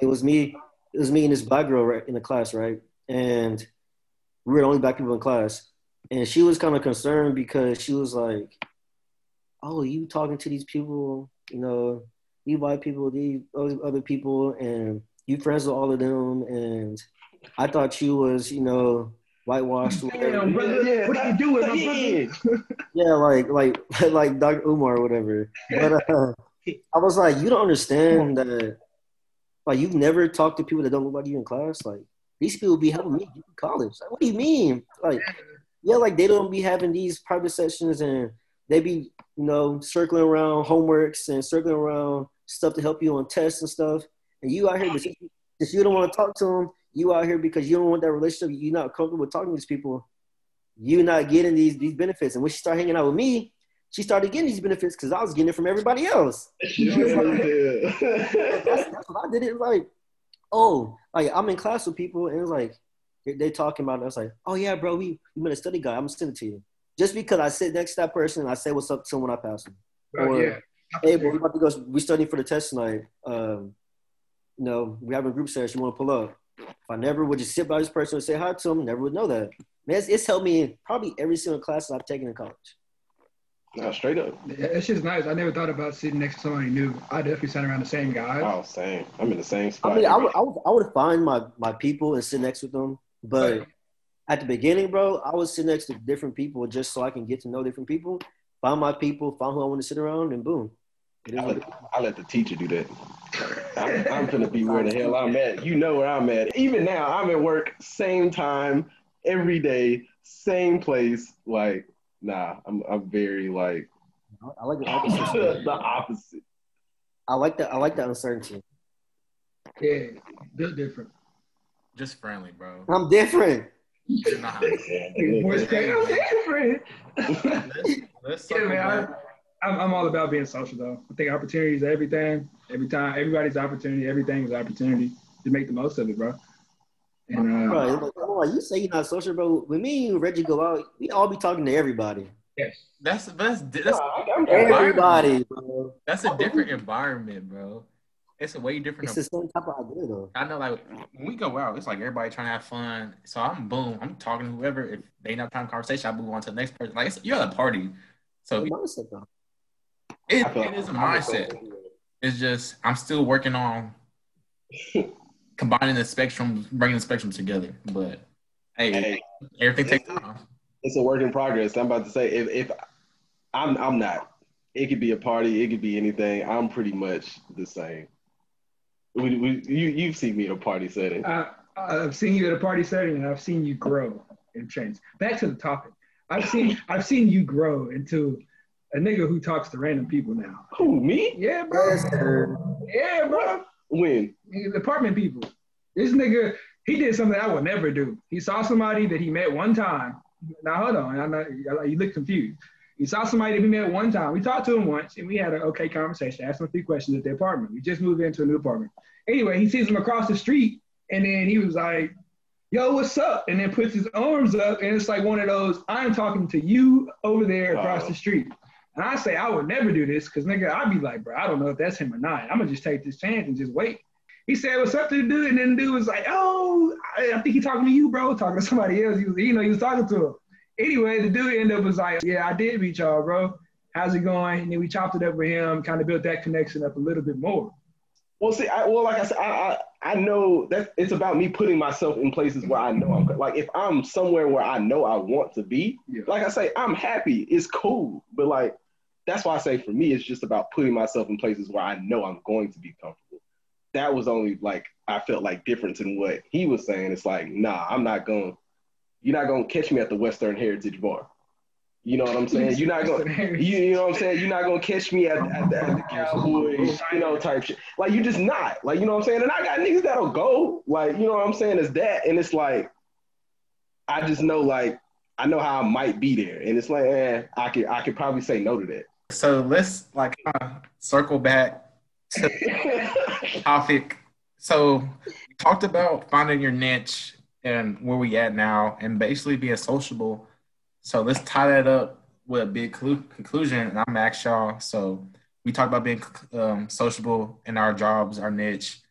Speaker 4: it was me. It was me and this black girl right in the class, right? And we were the only black people in class. And she was kind of concerned because she was like, "Oh, you talking to these people? You know, you white people, these other people, and you friends with all of them." And I thought you was, you know, whitewashed.
Speaker 5: Damn, brother,
Speaker 6: Yeah,
Speaker 5: what are you doing, my brother?
Speaker 4: Yeah, like like like Dr. Umar or whatever. But uh, I was like, you don't understand that. Like you've never talked to people that don't look like you in class. Like these people be helping me in college. Like, what do you mean? Like yeah, like they don't be having these private sessions and they be you know circling around homeworks and circling around stuff to help you on tests and stuff. And you out here since you don't want to talk to them, you out here because you don't want that relationship. You're not comfortable talking to these people. You're not getting these these benefits. And when she started hanging out with me, she started getting these benefits because I was getting it from everybody else. I'm that's, that's what I did. It like, oh, like I'm in class with people, and it's like they, they talking about. It. I was like, oh yeah, bro, we we met a study guy. I'm gonna send it to you. Just because I sit next to that person, I say what's up to someone I pass them.
Speaker 5: Oh,
Speaker 4: Or,
Speaker 5: yeah.
Speaker 4: hey, bro, we about to go. We studying for the test tonight. Um, you know, we having a group session. You want to pull up? If I never would just sit by this person and say hi to them, never would know that. Man, it's, it's helped me in probably every single class I've taken in college.
Speaker 6: No, straight up.
Speaker 5: Yeah, It's just nice. I never thought about sitting next to somebody new. I definitely sat around the same guys.
Speaker 6: Oh, same. I'm in the same spot.
Speaker 4: I mean, I would, I would, I would find my my people and sit next with them, but at the beginning, bro, I would sit next to different people just so I can get to know different people, find my people, find who I want to sit around, and boom.
Speaker 6: I let. I let the teacher do that. I'm, I'm gonna be where the hell I'm at. You know where I'm at. Even now, I'm at work, same time, every day, same place. Like, nah, I'm I'm very like
Speaker 4: I like, I like the,
Speaker 6: the opposite.
Speaker 4: I like that. I like that uncertainty.
Speaker 5: Yeah, they're different.
Speaker 3: Just friendly, bro.
Speaker 4: I'm different.
Speaker 3: Nah.
Speaker 5: Voice crack, I'm different.
Speaker 3: let's, let's
Speaker 5: Yeah,
Speaker 3: circle
Speaker 5: man. I. I'm, I'm all about being social, though. I think opportunity is everything. Every time, everybody's opportunity. Everything is opportunity. Just make the most of it, bro. And uh,
Speaker 4: Bro, it's oh, you say you're not social, bro. When me and Reggie go out, we all be talking to everybody.
Speaker 5: yes,
Speaker 3: That's that's that's,
Speaker 6: Nah,
Speaker 4: Everybody, bro.
Speaker 3: that's a different environment, bro. It's a way different.
Speaker 4: It's the same type of idea, though.
Speaker 3: I know, like when we go out, it's like everybody trying to have fun. So I'm boom, I'm talking to whoever. If they not time conversation, I move on to the next person. Like it's, you're at a party, so
Speaker 4: It's a mindset, though.
Speaker 3: it, it is a
Speaker 6: I feel-
Speaker 3: mindset. It's just I'm still working on combining the spectrum, bringing the spectrum together. But hey,
Speaker 6: Hey,
Speaker 3: everything takes time.
Speaker 6: it's a work in progress. I'm about to say if, if I'm I'm not. It could be a party. It could be anything. I'm pretty much the same. We, we, you you've seen me at a party setting.
Speaker 5: I, I've seen you at a party setting, and I've seen you grow and change. Back to the topic. I've seen I've seen you grow into a nigga who talks to random people now.
Speaker 6: Who me?
Speaker 5: Yeah, bro. Yeah, bro.
Speaker 6: When?
Speaker 5: Apartment people. This nigga, he did something I would never do. He saw somebody that he met one time. Now hold on, I know you look confused. He saw somebody that we met one time. We talked to him once, and we had an okay conversation. Asked him a few questions at the apartment. We just moved into a new apartment. Anyway, he sees him across the street, and then he was like, "Yo, what's up?" And then puts his arms up, and it's like one of those, "I'm talking to you over there across
Speaker 6: Oh.
Speaker 5: the street." And I say, I would never do this because nigga, I'd be like, bro, I don't know if that's him or not. I'm gonna just take this chance and just wait. He said, what's up to the dude? And then the dude was like, oh, I, I think he talking to you, bro, talking to somebody else. He was, you know, he was talking to him. Anyway, the dude ended up was like, yeah, I did reach y'all, bro. How's it going? And then we chopped it up with him, kind of built that connection up a little bit more.
Speaker 6: Well, see, I, well, like I said, I, I I know that it's about me putting myself in places where I know I'm like if I'm somewhere where I know I want to be.
Speaker 5: Yeah.
Speaker 6: Like I say, I'm happy. It's cool, but like that's why I say for me, it's just about putting myself in places where I know I'm going to be comfortable. That was only like I felt like different than what he was saying. It's like, nah, I'm not going. You're not gonna catch me at the Western Heritage Bar. You know what I'm saying? You're not gonna. You, you know what I'm saying? You're not gonna catch me at, at, the, at the Cowboys, you know, type shit. Like you just not. Like you know what I'm saying? And I got niggas that'll go. Like you know what I'm saying? Is that? And it's like, I just know like I know how I might be there, and it's like, eh, I could I could probably say no to that.
Speaker 3: So let's like kind of circle back to the topic. So we talked about finding your niche and where we at now, and basically being sociable. So let's tie that up with a big clu- conclusion. And I'm ask y'all. So we talked about being um, sociable in our jobs, our niche.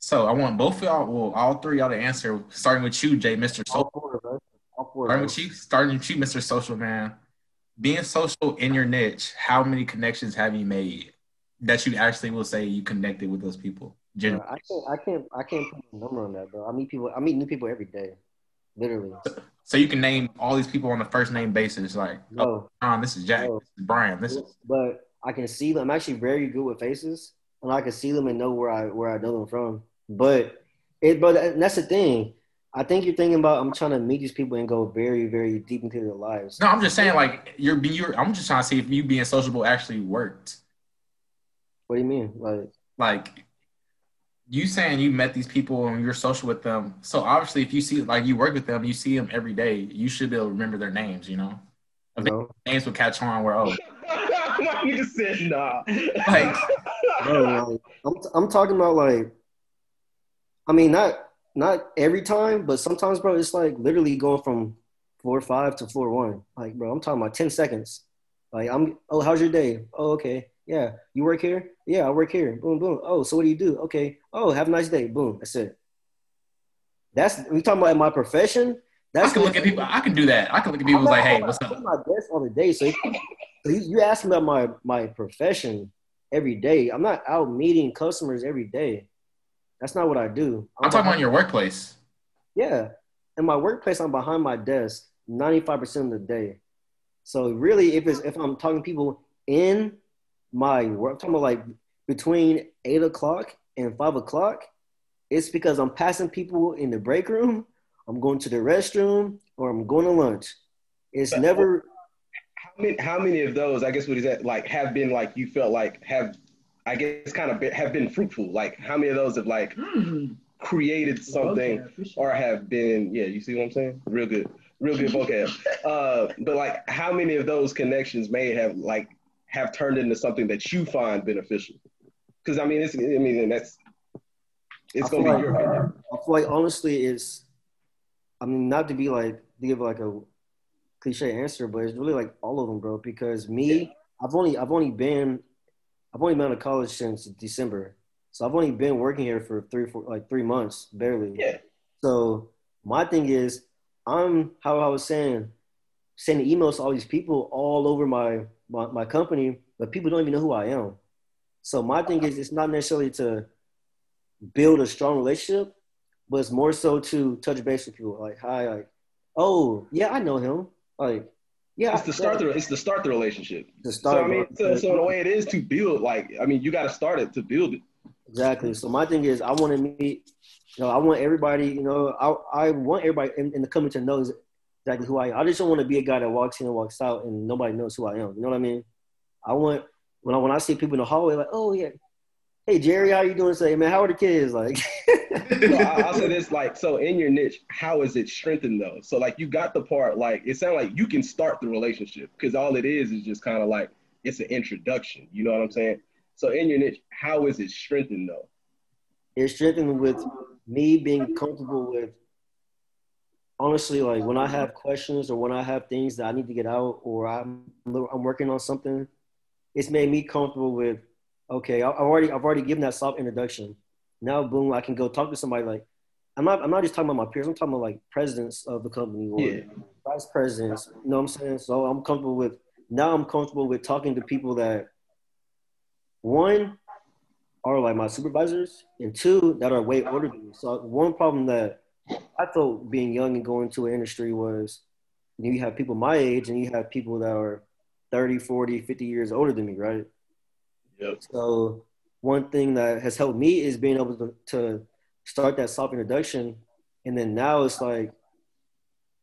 Speaker 3: So I want both of y'all, well, all three of y'all to answer, starting with you, Jay, Mr. Social.
Speaker 4: four, four.
Speaker 3: Starting with you, starting with you, Mr. Social Man. Being social in your niche, how many connections have you made that you actually will say you connected with those people?
Speaker 4: Bro,
Speaker 3: Gen-
Speaker 4: I can't. I can't. I can't put a number on that, bro. I meet people. I meet new people every day, literally.
Speaker 3: So you can name all these people on a first name basis, like, oh, John, this is Jack,
Speaker 4: No.
Speaker 3: this is Brian, this is
Speaker 4: but I can see them. I'm actually very good with faces, and I can see them and know where I where I know them from. But it, but that's the thing. I think you're thinking about I'm trying to meet these people and go very, very deep into their lives.
Speaker 3: no. I'm just saying, like, you're being. You're, I'm just trying to see if you being sociable actually worked.
Speaker 4: What do you mean? Like,
Speaker 3: Like, you saying you met these people and you're social with them. So obviously, if you see like you work with them, you see them every day. You should be able to remember their names. You know, I think
Speaker 4: No.
Speaker 3: names will catch on. Where oh,
Speaker 6: My nigga said nah.
Speaker 3: like
Speaker 4: Bro, like, I'm, I'm talking about like, I mean, not not every time, but sometimes, bro, it's like literally going from four five to four one. Like, bro, I'm talking about 10 seconds. Like, I'm, oh, how's your day? Oh, okay. Yeah. You work here? Yeah, I work here. Boom, boom. Oh, so what do you do? Okay. Oh, have a nice day. Boom. That's it. That's, we talking about in my profession.
Speaker 3: I
Speaker 4: That's
Speaker 3: can look at people. I can do that. I can look at people
Speaker 4: I'm
Speaker 3: like, hey, what's up?
Speaker 4: doing my best on the day. So, you, you ask me about my my profession every day. I'm not out meeting customers every day. That's not what I do.
Speaker 3: I'm talking about your workplace.
Speaker 4: yeah. In my workplace, I'm behind my desk 95% of the day. So really, if it's if I'm talking to people in my work, I'm talking about like between eight o'clock and five o'clock, it's because I'm passing people in the break room, I'm going to the restroom, or I'm going to lunch. It's
Speaker 6: But-
Speaker 4: never
Speaker 6: How many, how many of those, I guess what is that, like, have been like, you felt like have, I guess, kind of been, have been fruitful? Like, how many of those have like created something or have been, yeah, you see what I'm saying? Real good, real good vocab. uh, but like, how many of those connections may have like, have turned into something that you find beneficial? Because I mean, it's, I mean, and that's, it's
Speaker 4: I
Speaker 6: gonna be your opinion.
Speaker 4: I feel like honestly, it's. I mean, not to be like to give like a cliche answer, but it's really like all of them, bro. Because me, I've only I've only been I've only been out of college since December, so I've only been working here for three four like three months barely.
Speaker 6: Yeah.
Speaker 4: So my thing is, I'm how I was saying, sending emails to all these people all over my my, my company, but people don't even know who I am. So my thing is, it's not necessarily to build a strong relationship, but it's more so to touch base with people. Like, hi, like, oh yeah, I know him. Like, yeah,
Speaker 6: It's to start the, it's to start the relationship.
Speaker 4: to start.
Speaker 6: So I mean, so, so a way, it is to build. Like, I mean, you got to start it to build it.
Speaker 4: Exactly. So my thing is, I want to meet. You know, I want everybody. You know, I I want everybody in, in the company to know exactly who I am. I just don't want to be a guy that walks in and walks out and nobody knows who I am. You know what I mean? I want when I when I see people in the hallway, like, oh yeah, hey Jerry, how you doing today, man? How are the kids? Like,
Speaker 6: So I, I'll say this, like, so in your niche, how is it strengthened though? So like, you got the part, like, it sounds like you can start the relationship because all it is is just kind of like it's an introduction. You know what I'm saying? So in your niche, how is it strengthened though?
Speaker 4: it's strengthened with me being comfortable with honestly like when i have questions or when i have things that i need to get out or i'm i'm working on something it's made me comfortable with okay i've already i've already given that soft introduction now boom i can go talk to somebody like i'm not i'm not just talking about my peers i'm talking about like presidents of the company or
Speaker 6: Yeah.
Speaker 4: vice presidents you know what i'm saying so i'm comfortable with now i'm comfortable with talking to people that one are like my supervisors, and two that are way older than me. So one problem that I thought being young and going to an industry was you, have people my age and you have people that are 30, 40, 50 years older than me, right?
Speaker 6: Yep.
Speaker 4: So one thing that has helped me is being able to, to start that soft introduction. And then now it's like,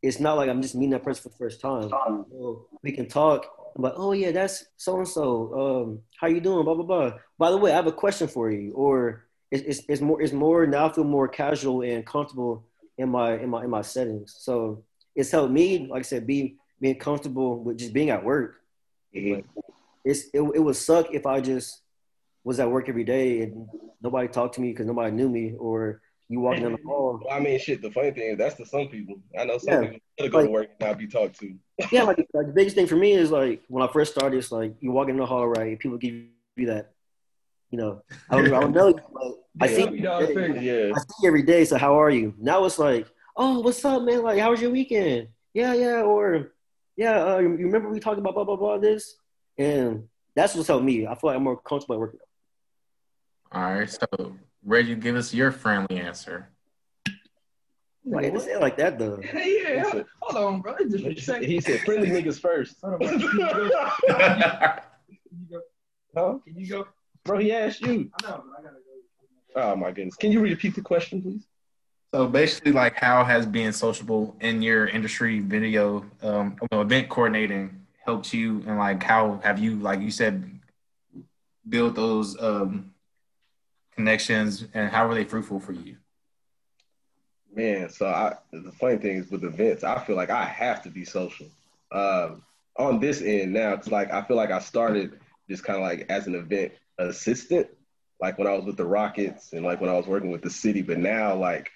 Speaker 4: it's not like I'm just meeting that person for the first time. So we can talk. I'm like, oh yeah, that's so and so. Um, how you doing? Blah blah blah. By the way, I have a question for you. Or it's, it's, it's more it's more now. I feel more casual and comfortable in my in my in my settings. So it's helped me, like I said, be being comfortable with just being at work.
Speaker 6: Mhm.
Speaker 4: It's it, it would suck if I just was at work every day and nobody talked to me because nobody knew me, or you walking down the hall.
Speaker 6: Well, I mean, shit. The funny thing is, that's to some people. I know some
Speaker 4: Yeah.
Speaker 6: people go to work and not be talked to.
Speaker 4: yeah, like, like the biggest thing for me is like when I first started, it's like you walk in the hall, right? People give you that, you know, I don't, I don't know, but I see,
Speaker 5: you know I'm?
Speaker 6: Yeah.
Speaker 4: I see you every day. So how are you? Now it's like, oh, what's up, man? Like, how was your weekend? Yeah, yeah, or yeah, uh, you remember we talked about blah blah blah this, and that's what's helped me. I feel like I'm more comfortable working.
Speaker 3: All right, so Reggie, give us your friendly answer.
Speaker 4: Why you say it like that though?
Speaker 5: Hey, yeah, hold- hold on, bro. It's
Speaker 6: He he said, "Friendly niggas first.
Speaker 5: Hold on, bro. Can you go? Can you go?
Speaker 6: huh?
Speaker 5: Can you go?
Speaker 6: Bro, he asked you.
Speaker 5: I know, but I gotta go.
Speaker 6: Oh my goodness. Can you repeat the question, please?
Speaker 3: So basically, like, how has being sociable in your industry video um, event coordinating helped you, and like, how have you, like you said, built those um, connections, and how were they fruitful for you?
Speaker 6: Man, so I, the funny thing is with events, I feel like I have to be social. Um, on this end now, it's like I feel like I started just kind of like as an event assistant, like when I was with the Rockets and like when I was working with the city. But now, like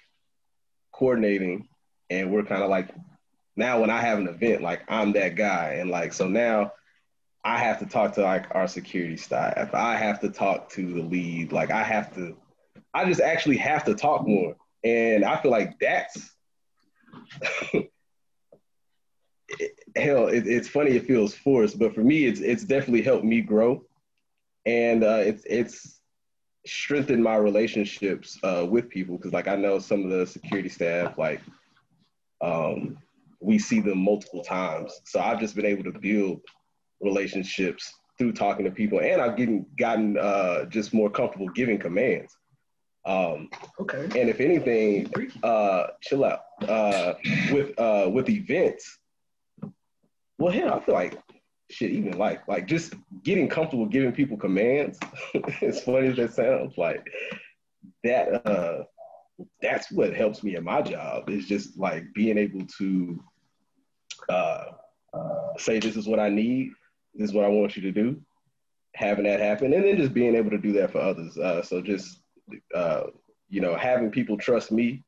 Speaker 6: coordinating, and we're kind of like now when I have an event, like I'm that guy, and like so now I have to talk to like our security staff. I have to talk to the lead. Like I have to, I just actually have to talk more, and I feel like that's. hell, it, it's funny. It feels forced, but for me, it's it's definitely helped me grow, and uh, it's it's strengthened my relationships uh, with people because, like, I know some of the security staff, like, um, we see them multiple times. So I've just been able to build relationships through talking to people, and I've getting gotten uh, just more comfortable giving commands. Um,
Speaker 5: Okay.
Speaker 6: and if anything, uh, chill out. Uh, with uh, with events, well, hell, I feel like shit. Even like like just getting comfortable giving people commands. as funny as that sounds, like that. Uh, that's what helps me in my job. Is just like being able to uh, say, "This is what I need. This is what I want you to do." Having that happen, and then just being able to do that for others. Uh, so just uh, you know, having people trust me,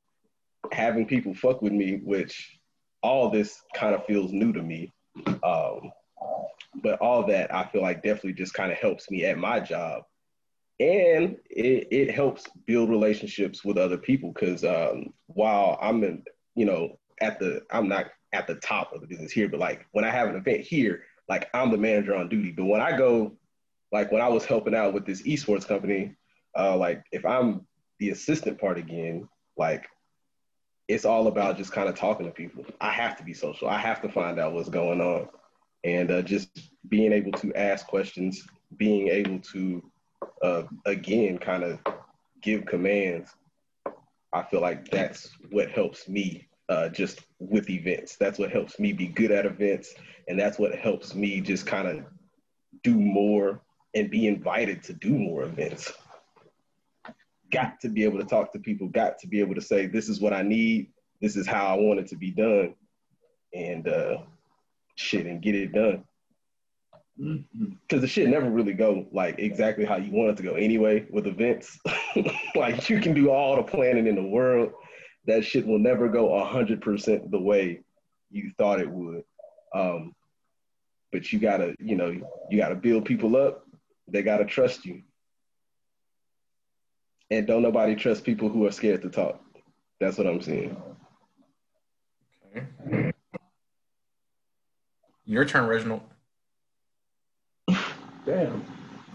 Speaker 6: having people fuck with me, which all this kind of feels new to me. Um, but all that I feel like definitely just kind of helps me at my job. And it, it helps build relationships with other people because um, while I'm in, you know, at the, I'm not at the top of the business here, but like when I have an event here, like I'm the manager on duty. But when I go, like when I was helping out with this esports company, uh, like if I'm the assistant part again, like it's all about just kind of talking to people. I have to be social. I have to find out what's going on, and uh, just being able to ask questions, being able to uh, again kind of give commands. I feel like that's what helps me uh, just with events. That's what helps me be good at events, and that's what helps me just kind of do more and be invited to do more events got to be able to talk to people, got to be able to say, this is what I need, this is how I want it to be done, and uh, shit, and get it done. Because the shit never really go like exactly how you want it to go anyway with events. like you can do all the planning in the world, that shit will never go hundred percent the way you thought it would. Um, but you gotta, you know, you gotta build people up. They gotta trust you and don't nobody trust people who are scared to talk. That's what I'm saying.
Speaker 3: Okay. Your turn, Reginald.
Speaker 5: Damn.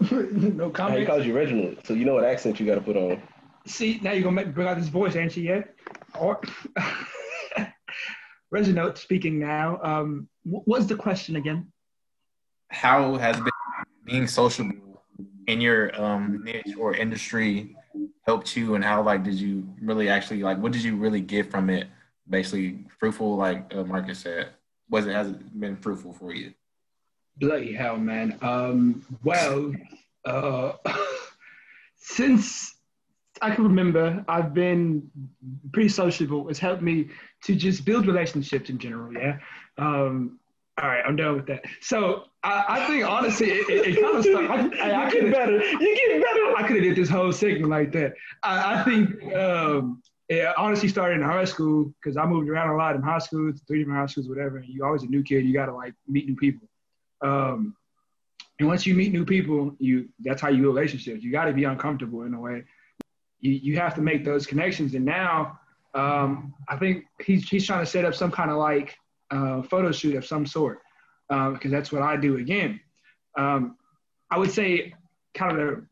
Speaker 5: no
Speaker 6: Hey, he
Speaker 5: comment.
Speaker 6: calls you Reginald, so you know what accent you got to put on.
Speaker 5: See, now you're gonna make bring out this voice, ain't you? Yeah. Or Reginald speaking now. Um, wh- what's the question again?
Speaker 3: How has been being social in your um, niche or industry helped you, and how like did you really actually like what did you really get from it? Basically, fruitful, like uh, Marcus said. Was it has it been fruitful for you?
Speaker 5: Bloody hell, man. Um, well, uh, since I can remember, I've been pretty sociable. It's helped me to just build relationships in general. Yeah. Um, all right, I'm done with that. So I, I think honestly, it, it, it kind of started. I, I, I could
Speaker 6: better. You get better.
Speaker 5: I could have did this whole segment like that. I, I think um, it honestly started in high school because I moved around a lot in high school, three different high schools, whatever. And you always a new kid. You got to like meet new people. Um, and once you meet new people, you that's how you build relationships. You got to be uncomfortable in a way. You you have to make those connections. And now um, I think he's he's trying to set up some kind of like uh, photo shoot of some sort because that's what I do again. Um, I would say kind of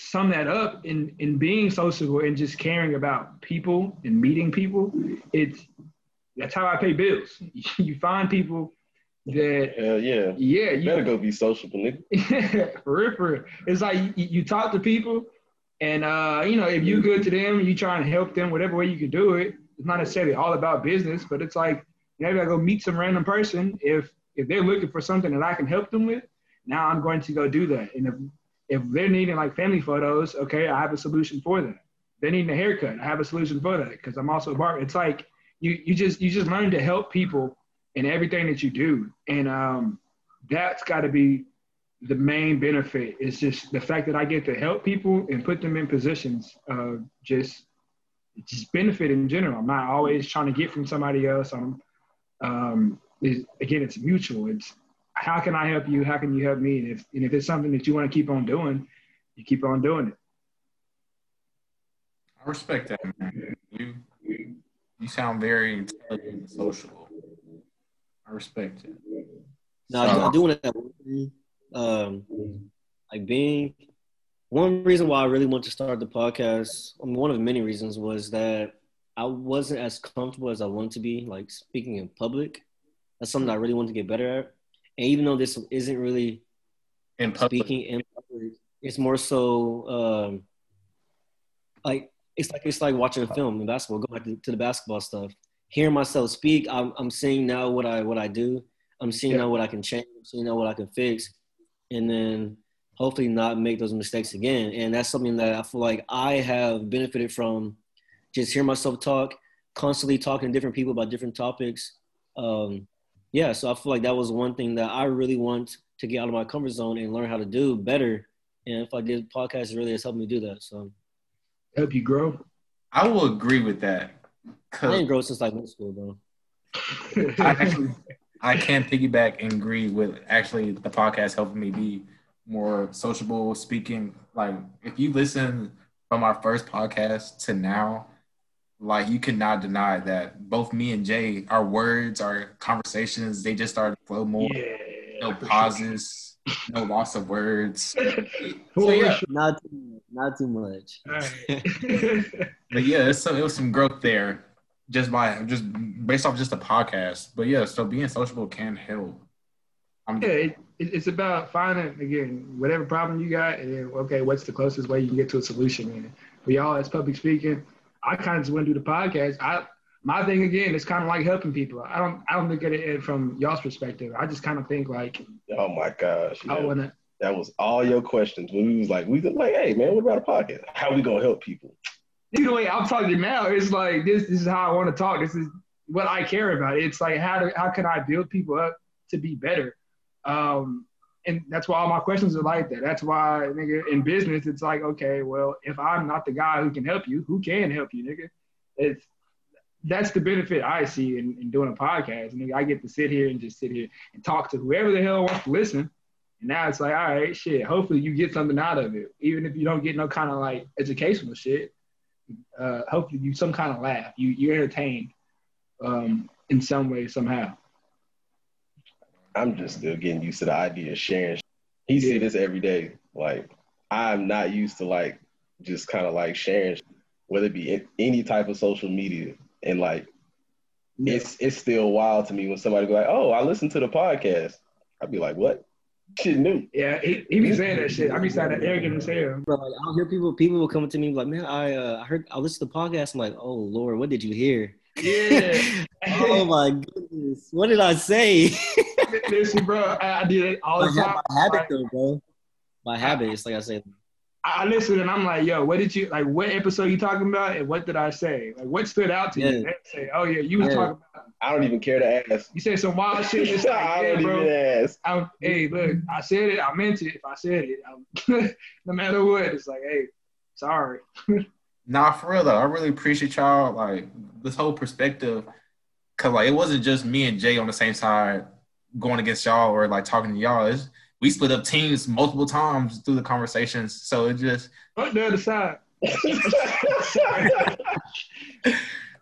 Speaker 5: sum that up in in being sociable and just caring about people and meeting people. It's that's how I pay bills. You find people that
Speaker 6: yeah.
Speaker 5: yeah
Speaker 6: You better go be sociable, nigga.
Speaker 5: for real, for real. It's like you, you talk to people, and uh, you know, if you good to them, you try and help them whatever way you can do it. It's not necessarily all about business, but it's like maybe I go meet some random person. If if they're looking for something that I can help them with, now I'm going to go do that. And if If they're needing like family photos, okay, I have a solution for that. They're needing a haircut, I have a solution for that because I'm also a barber. It's like you you just you just learn to help people in everything that you do, and um, that's got to be the main benefit. It's just the fact that I get to help people and put them in positions of just just benefit in general. I'm not always trying to get from somebody else. I'm um, again, it's mutual. It's how can I help you? How can you help me? And if and if it's something that you want to keep on doing, you keep on doing it.
Speaker 3: I respect that, man. You you sound very intelligent and sociable. I respect it.
Speaker 4: No, I, do, I do want to um, like being one reason why I really want to start the podcast. I mean, one of many reasons was that I wasn't as comfortable as I wanted to be, like speaking in public. That's something I really want to get better at. And even though this isn't really
Speaker 3: In
Speaker 4: speaking in public, it's more so um, like it's like it's like watching a film in basketball. Go back to, to the basketball stuff. Hearing myself speak, I'm I'm seeing now what I what I do. I'm seeing
Speaker 5: Yeah.
Speaker 4: now what I can change. I'm seeing now what I can fix, and then hopefully not make those mistakes again. And that's something that I feel like I have benefited from. Just hearing myself talk, constantly talking to different people about different topics. Um, yeah, so I feel like that was one thing that I really want to get out of my comfort zone and learn how to do better. And if I did podcast, it really has helped me do that. So
Speaker 5: Help you grow.
Speaker 3: I will agree with that.
Speaker 4: I didn't grow since like middle school, bro.
Speaker 3: I actually I can piggyback and agree with actually the podcast helping me be more sociable speaking. Like if you listen from our first podcast to now, like you cannot deny that both me and Jay, our words, our conversations, they just started to flow more.
Speaker 5: yeah.
Speaker 3: No
Speaker 5: for sure.
Speaker 3: pauses, no loss of words. So yeah.
Speaker 4: Not too much. Not too much.
Speaker 5: All right.
Speaker 3: but yeah, it's some, it was some growth there, just by just based off just a podcast. But yeah, so being sociable can help. I'm
Speaker 5: Yeah, it, it- it's about finding again whatever problem you got, and then okay, what's the closest way you can get to a solution? And we all, as public speaking, I kind of just want to do the podcast. I my thing again is kind of like helping people. I don't I don't look at it from y'all's perspective. I just kind of think like
Speaker 6: Oh my gosh.
Speaker 5: I want to.
Speaker 6: That was all your questions when we was like, we was like, hey man, what about a podcast? How we gonna help people?
Speaker 5: Either way, I'm talking now. It's like this. This is how I want to talk. This is what I care about. It's like how do how can I build people up to be better? Um, and that's why all my questions are like that. That's why, nigga, in business, it's like, okay, well, if I'm not the guy who can help you, who can help you, nigga? It's that's the benefit I see in, in doing a podcast. Nigga, I get to sit here and just sit here and talk to whoever the hell wants to listen. And now it's like, all right, shit. Hopefully you get something out of it, even if you don't get no kind of like educational shit. Uh, hopefully you some kind of laugh. You you entertained um, in some way somehow.
Speaker 6: I'm just still getting used to the idea of sharing. He see
Speaker 5: Yeah.
Speaker 6: this every day. Like I'm not used to like just kind of like sharing, whether it be in any type of social media. And like it's it's still wild to me when somebody go like, "Oh, I listened to the podcast." I'd be like, "What? Shit new."
Speaker 5: Yeah, he, he be saying that shit. I be saying that arrogant as hell.
Speaker 4: Bro, like, I'll hear people. People will come to me like, "Man, I uh, I heard I listened to the podcast." I'm like, "Oh Lord, what did you hear?"
Speaker 5: Yeah.
Speaker 4: oh my goodness, what did I say?
Speaker 5: Listen, bro, I, I did it all the time.
Speaker 4: My habit
Speaker 5: Like,
Speaker 4: though, bro. By habit, it's like I said.
Speaker 5: I I listen and I'm like, yo, what did you like? What episode you talking about, and what did I say? Like, what stood out to you?
Speaker 4: Yeah.
Speaker 5: They say, oh yeah, you was
Speaker 4: Yeah.
Speaker 5: talking about.
Speaker 6: I don't even care to ask.
Speaker 5: You said some wild shit. It's like,
Speaker 6: I don't
Speaker 5: bro.
Speaker 6: even ask.
Speaker 5: I'm, hey, look, I said it. I meant it. If I said it, no matter what, it's like, hey, sorry.
Speaker 3: Nah, for real though, I really appreciate y'all like this whole perspective, cause like it wasn't just me and Jay on the same side going against y'all or like talking to y'all. It's, we split up teams multiple times through the conversations, so it just
Speaker 5: Fuck the other side.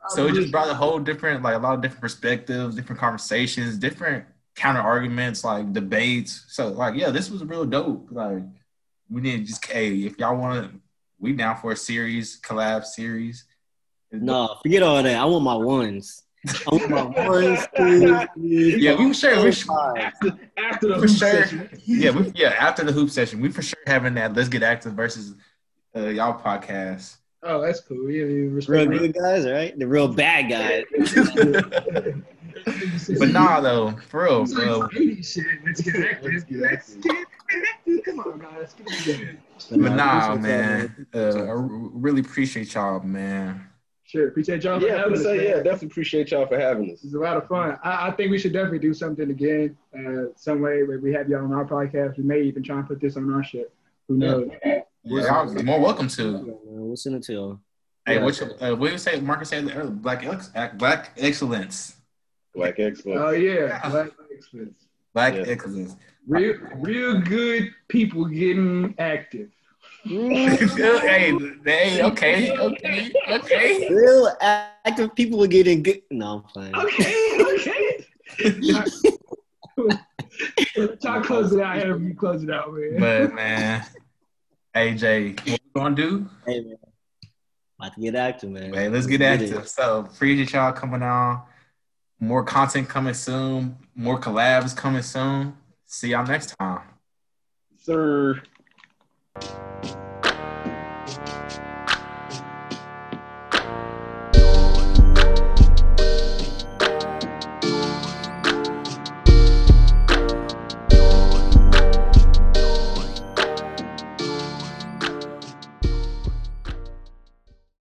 Speaker 3: so it just brought a whole different like a lot of different perspectives, different conversations, different counter arguments, like debates. So like yeah, this was real dope. Like we didn't just hey if y'all want to, we down for a series collab series.
Speaker 4: No, forget all that. I want my ones. I my ones, twos, threes,
Speaker 3: Yeah, we sure we sure.
Speaker 5: after, after the hoop
Speaker 3: sure.
Speaker 5: session.
Speaker 3: yeah, we, yeah. After the hoop session, we for sure having that. Let's get active versus uh, y'all podcast.
Speaker 5: Oh, that's cool. Yeah, yeah
Speaker 4: Real
Speaker 5: respect.
Speaker 4: good guys, right? The real bad guys.
Speaker 3: but nah, though, for real,
Speaker 5: It's like
Speaker 3: bro.
Speaker 5: 80 shit. Let's get active.
Speaker 6: Let's get active.
Speaker 5: Come on, guys. Get it together.
Speaker 3: But
Speaker 4: nah,
Speaker 3: nah, man. Uh, I r- really appreciate y'all, man.
Speaker 5: Sure. Appreciate y'all for
Speaker 6: Yeah, I'm
Speaker 5: having us.
Speaker 6: say
Speaker 5: man.
Speaker 6: yeah. Definitely appreciate y'all for having us.
Speaker 5: It's a lot of fun. I, I think we should definitely do something again, uh, some way where we have y'all on our podcast. We may even try and put this on our shit. Who knows?
Speaker 3: Yeah, y'all more welcome to.
Speaker 4: Man, we'll send it to y'all.
Speaker 3: Hey,
Speaker 4: Yeah.
Speaker 3: what you, uh, what you say? Marcus said earlier, black ex- black excellence,
Speaker 6: Black excellence.
Speaker 5: Oh yeah, Black Excellence.
Speaker 3: black
Speaker 6: Yeah.
Speaker 3: excellence.
Speaker 5: Real, real good people getting active. Mm-hmm.
Speaker 3: hey, hey, okay, okay, okay.
Speaker 4: Real active people are getting good. No, I'm playing.
Speaker 5: Okay, okay. Try to close it out. Have you close it out, man.
Speaker 3: But man, AJ, what we gonna do?
Speaker 4: Hey man, about to get active, man.
Speaker 3: Hey, let's get
Speaker 4: it.
Speaker 3: active. So appreciate y'all coming on. More content coming soon. More collabs coming soon. See y'all next time.
Speaker 6: Sir.
Speaker 4: It.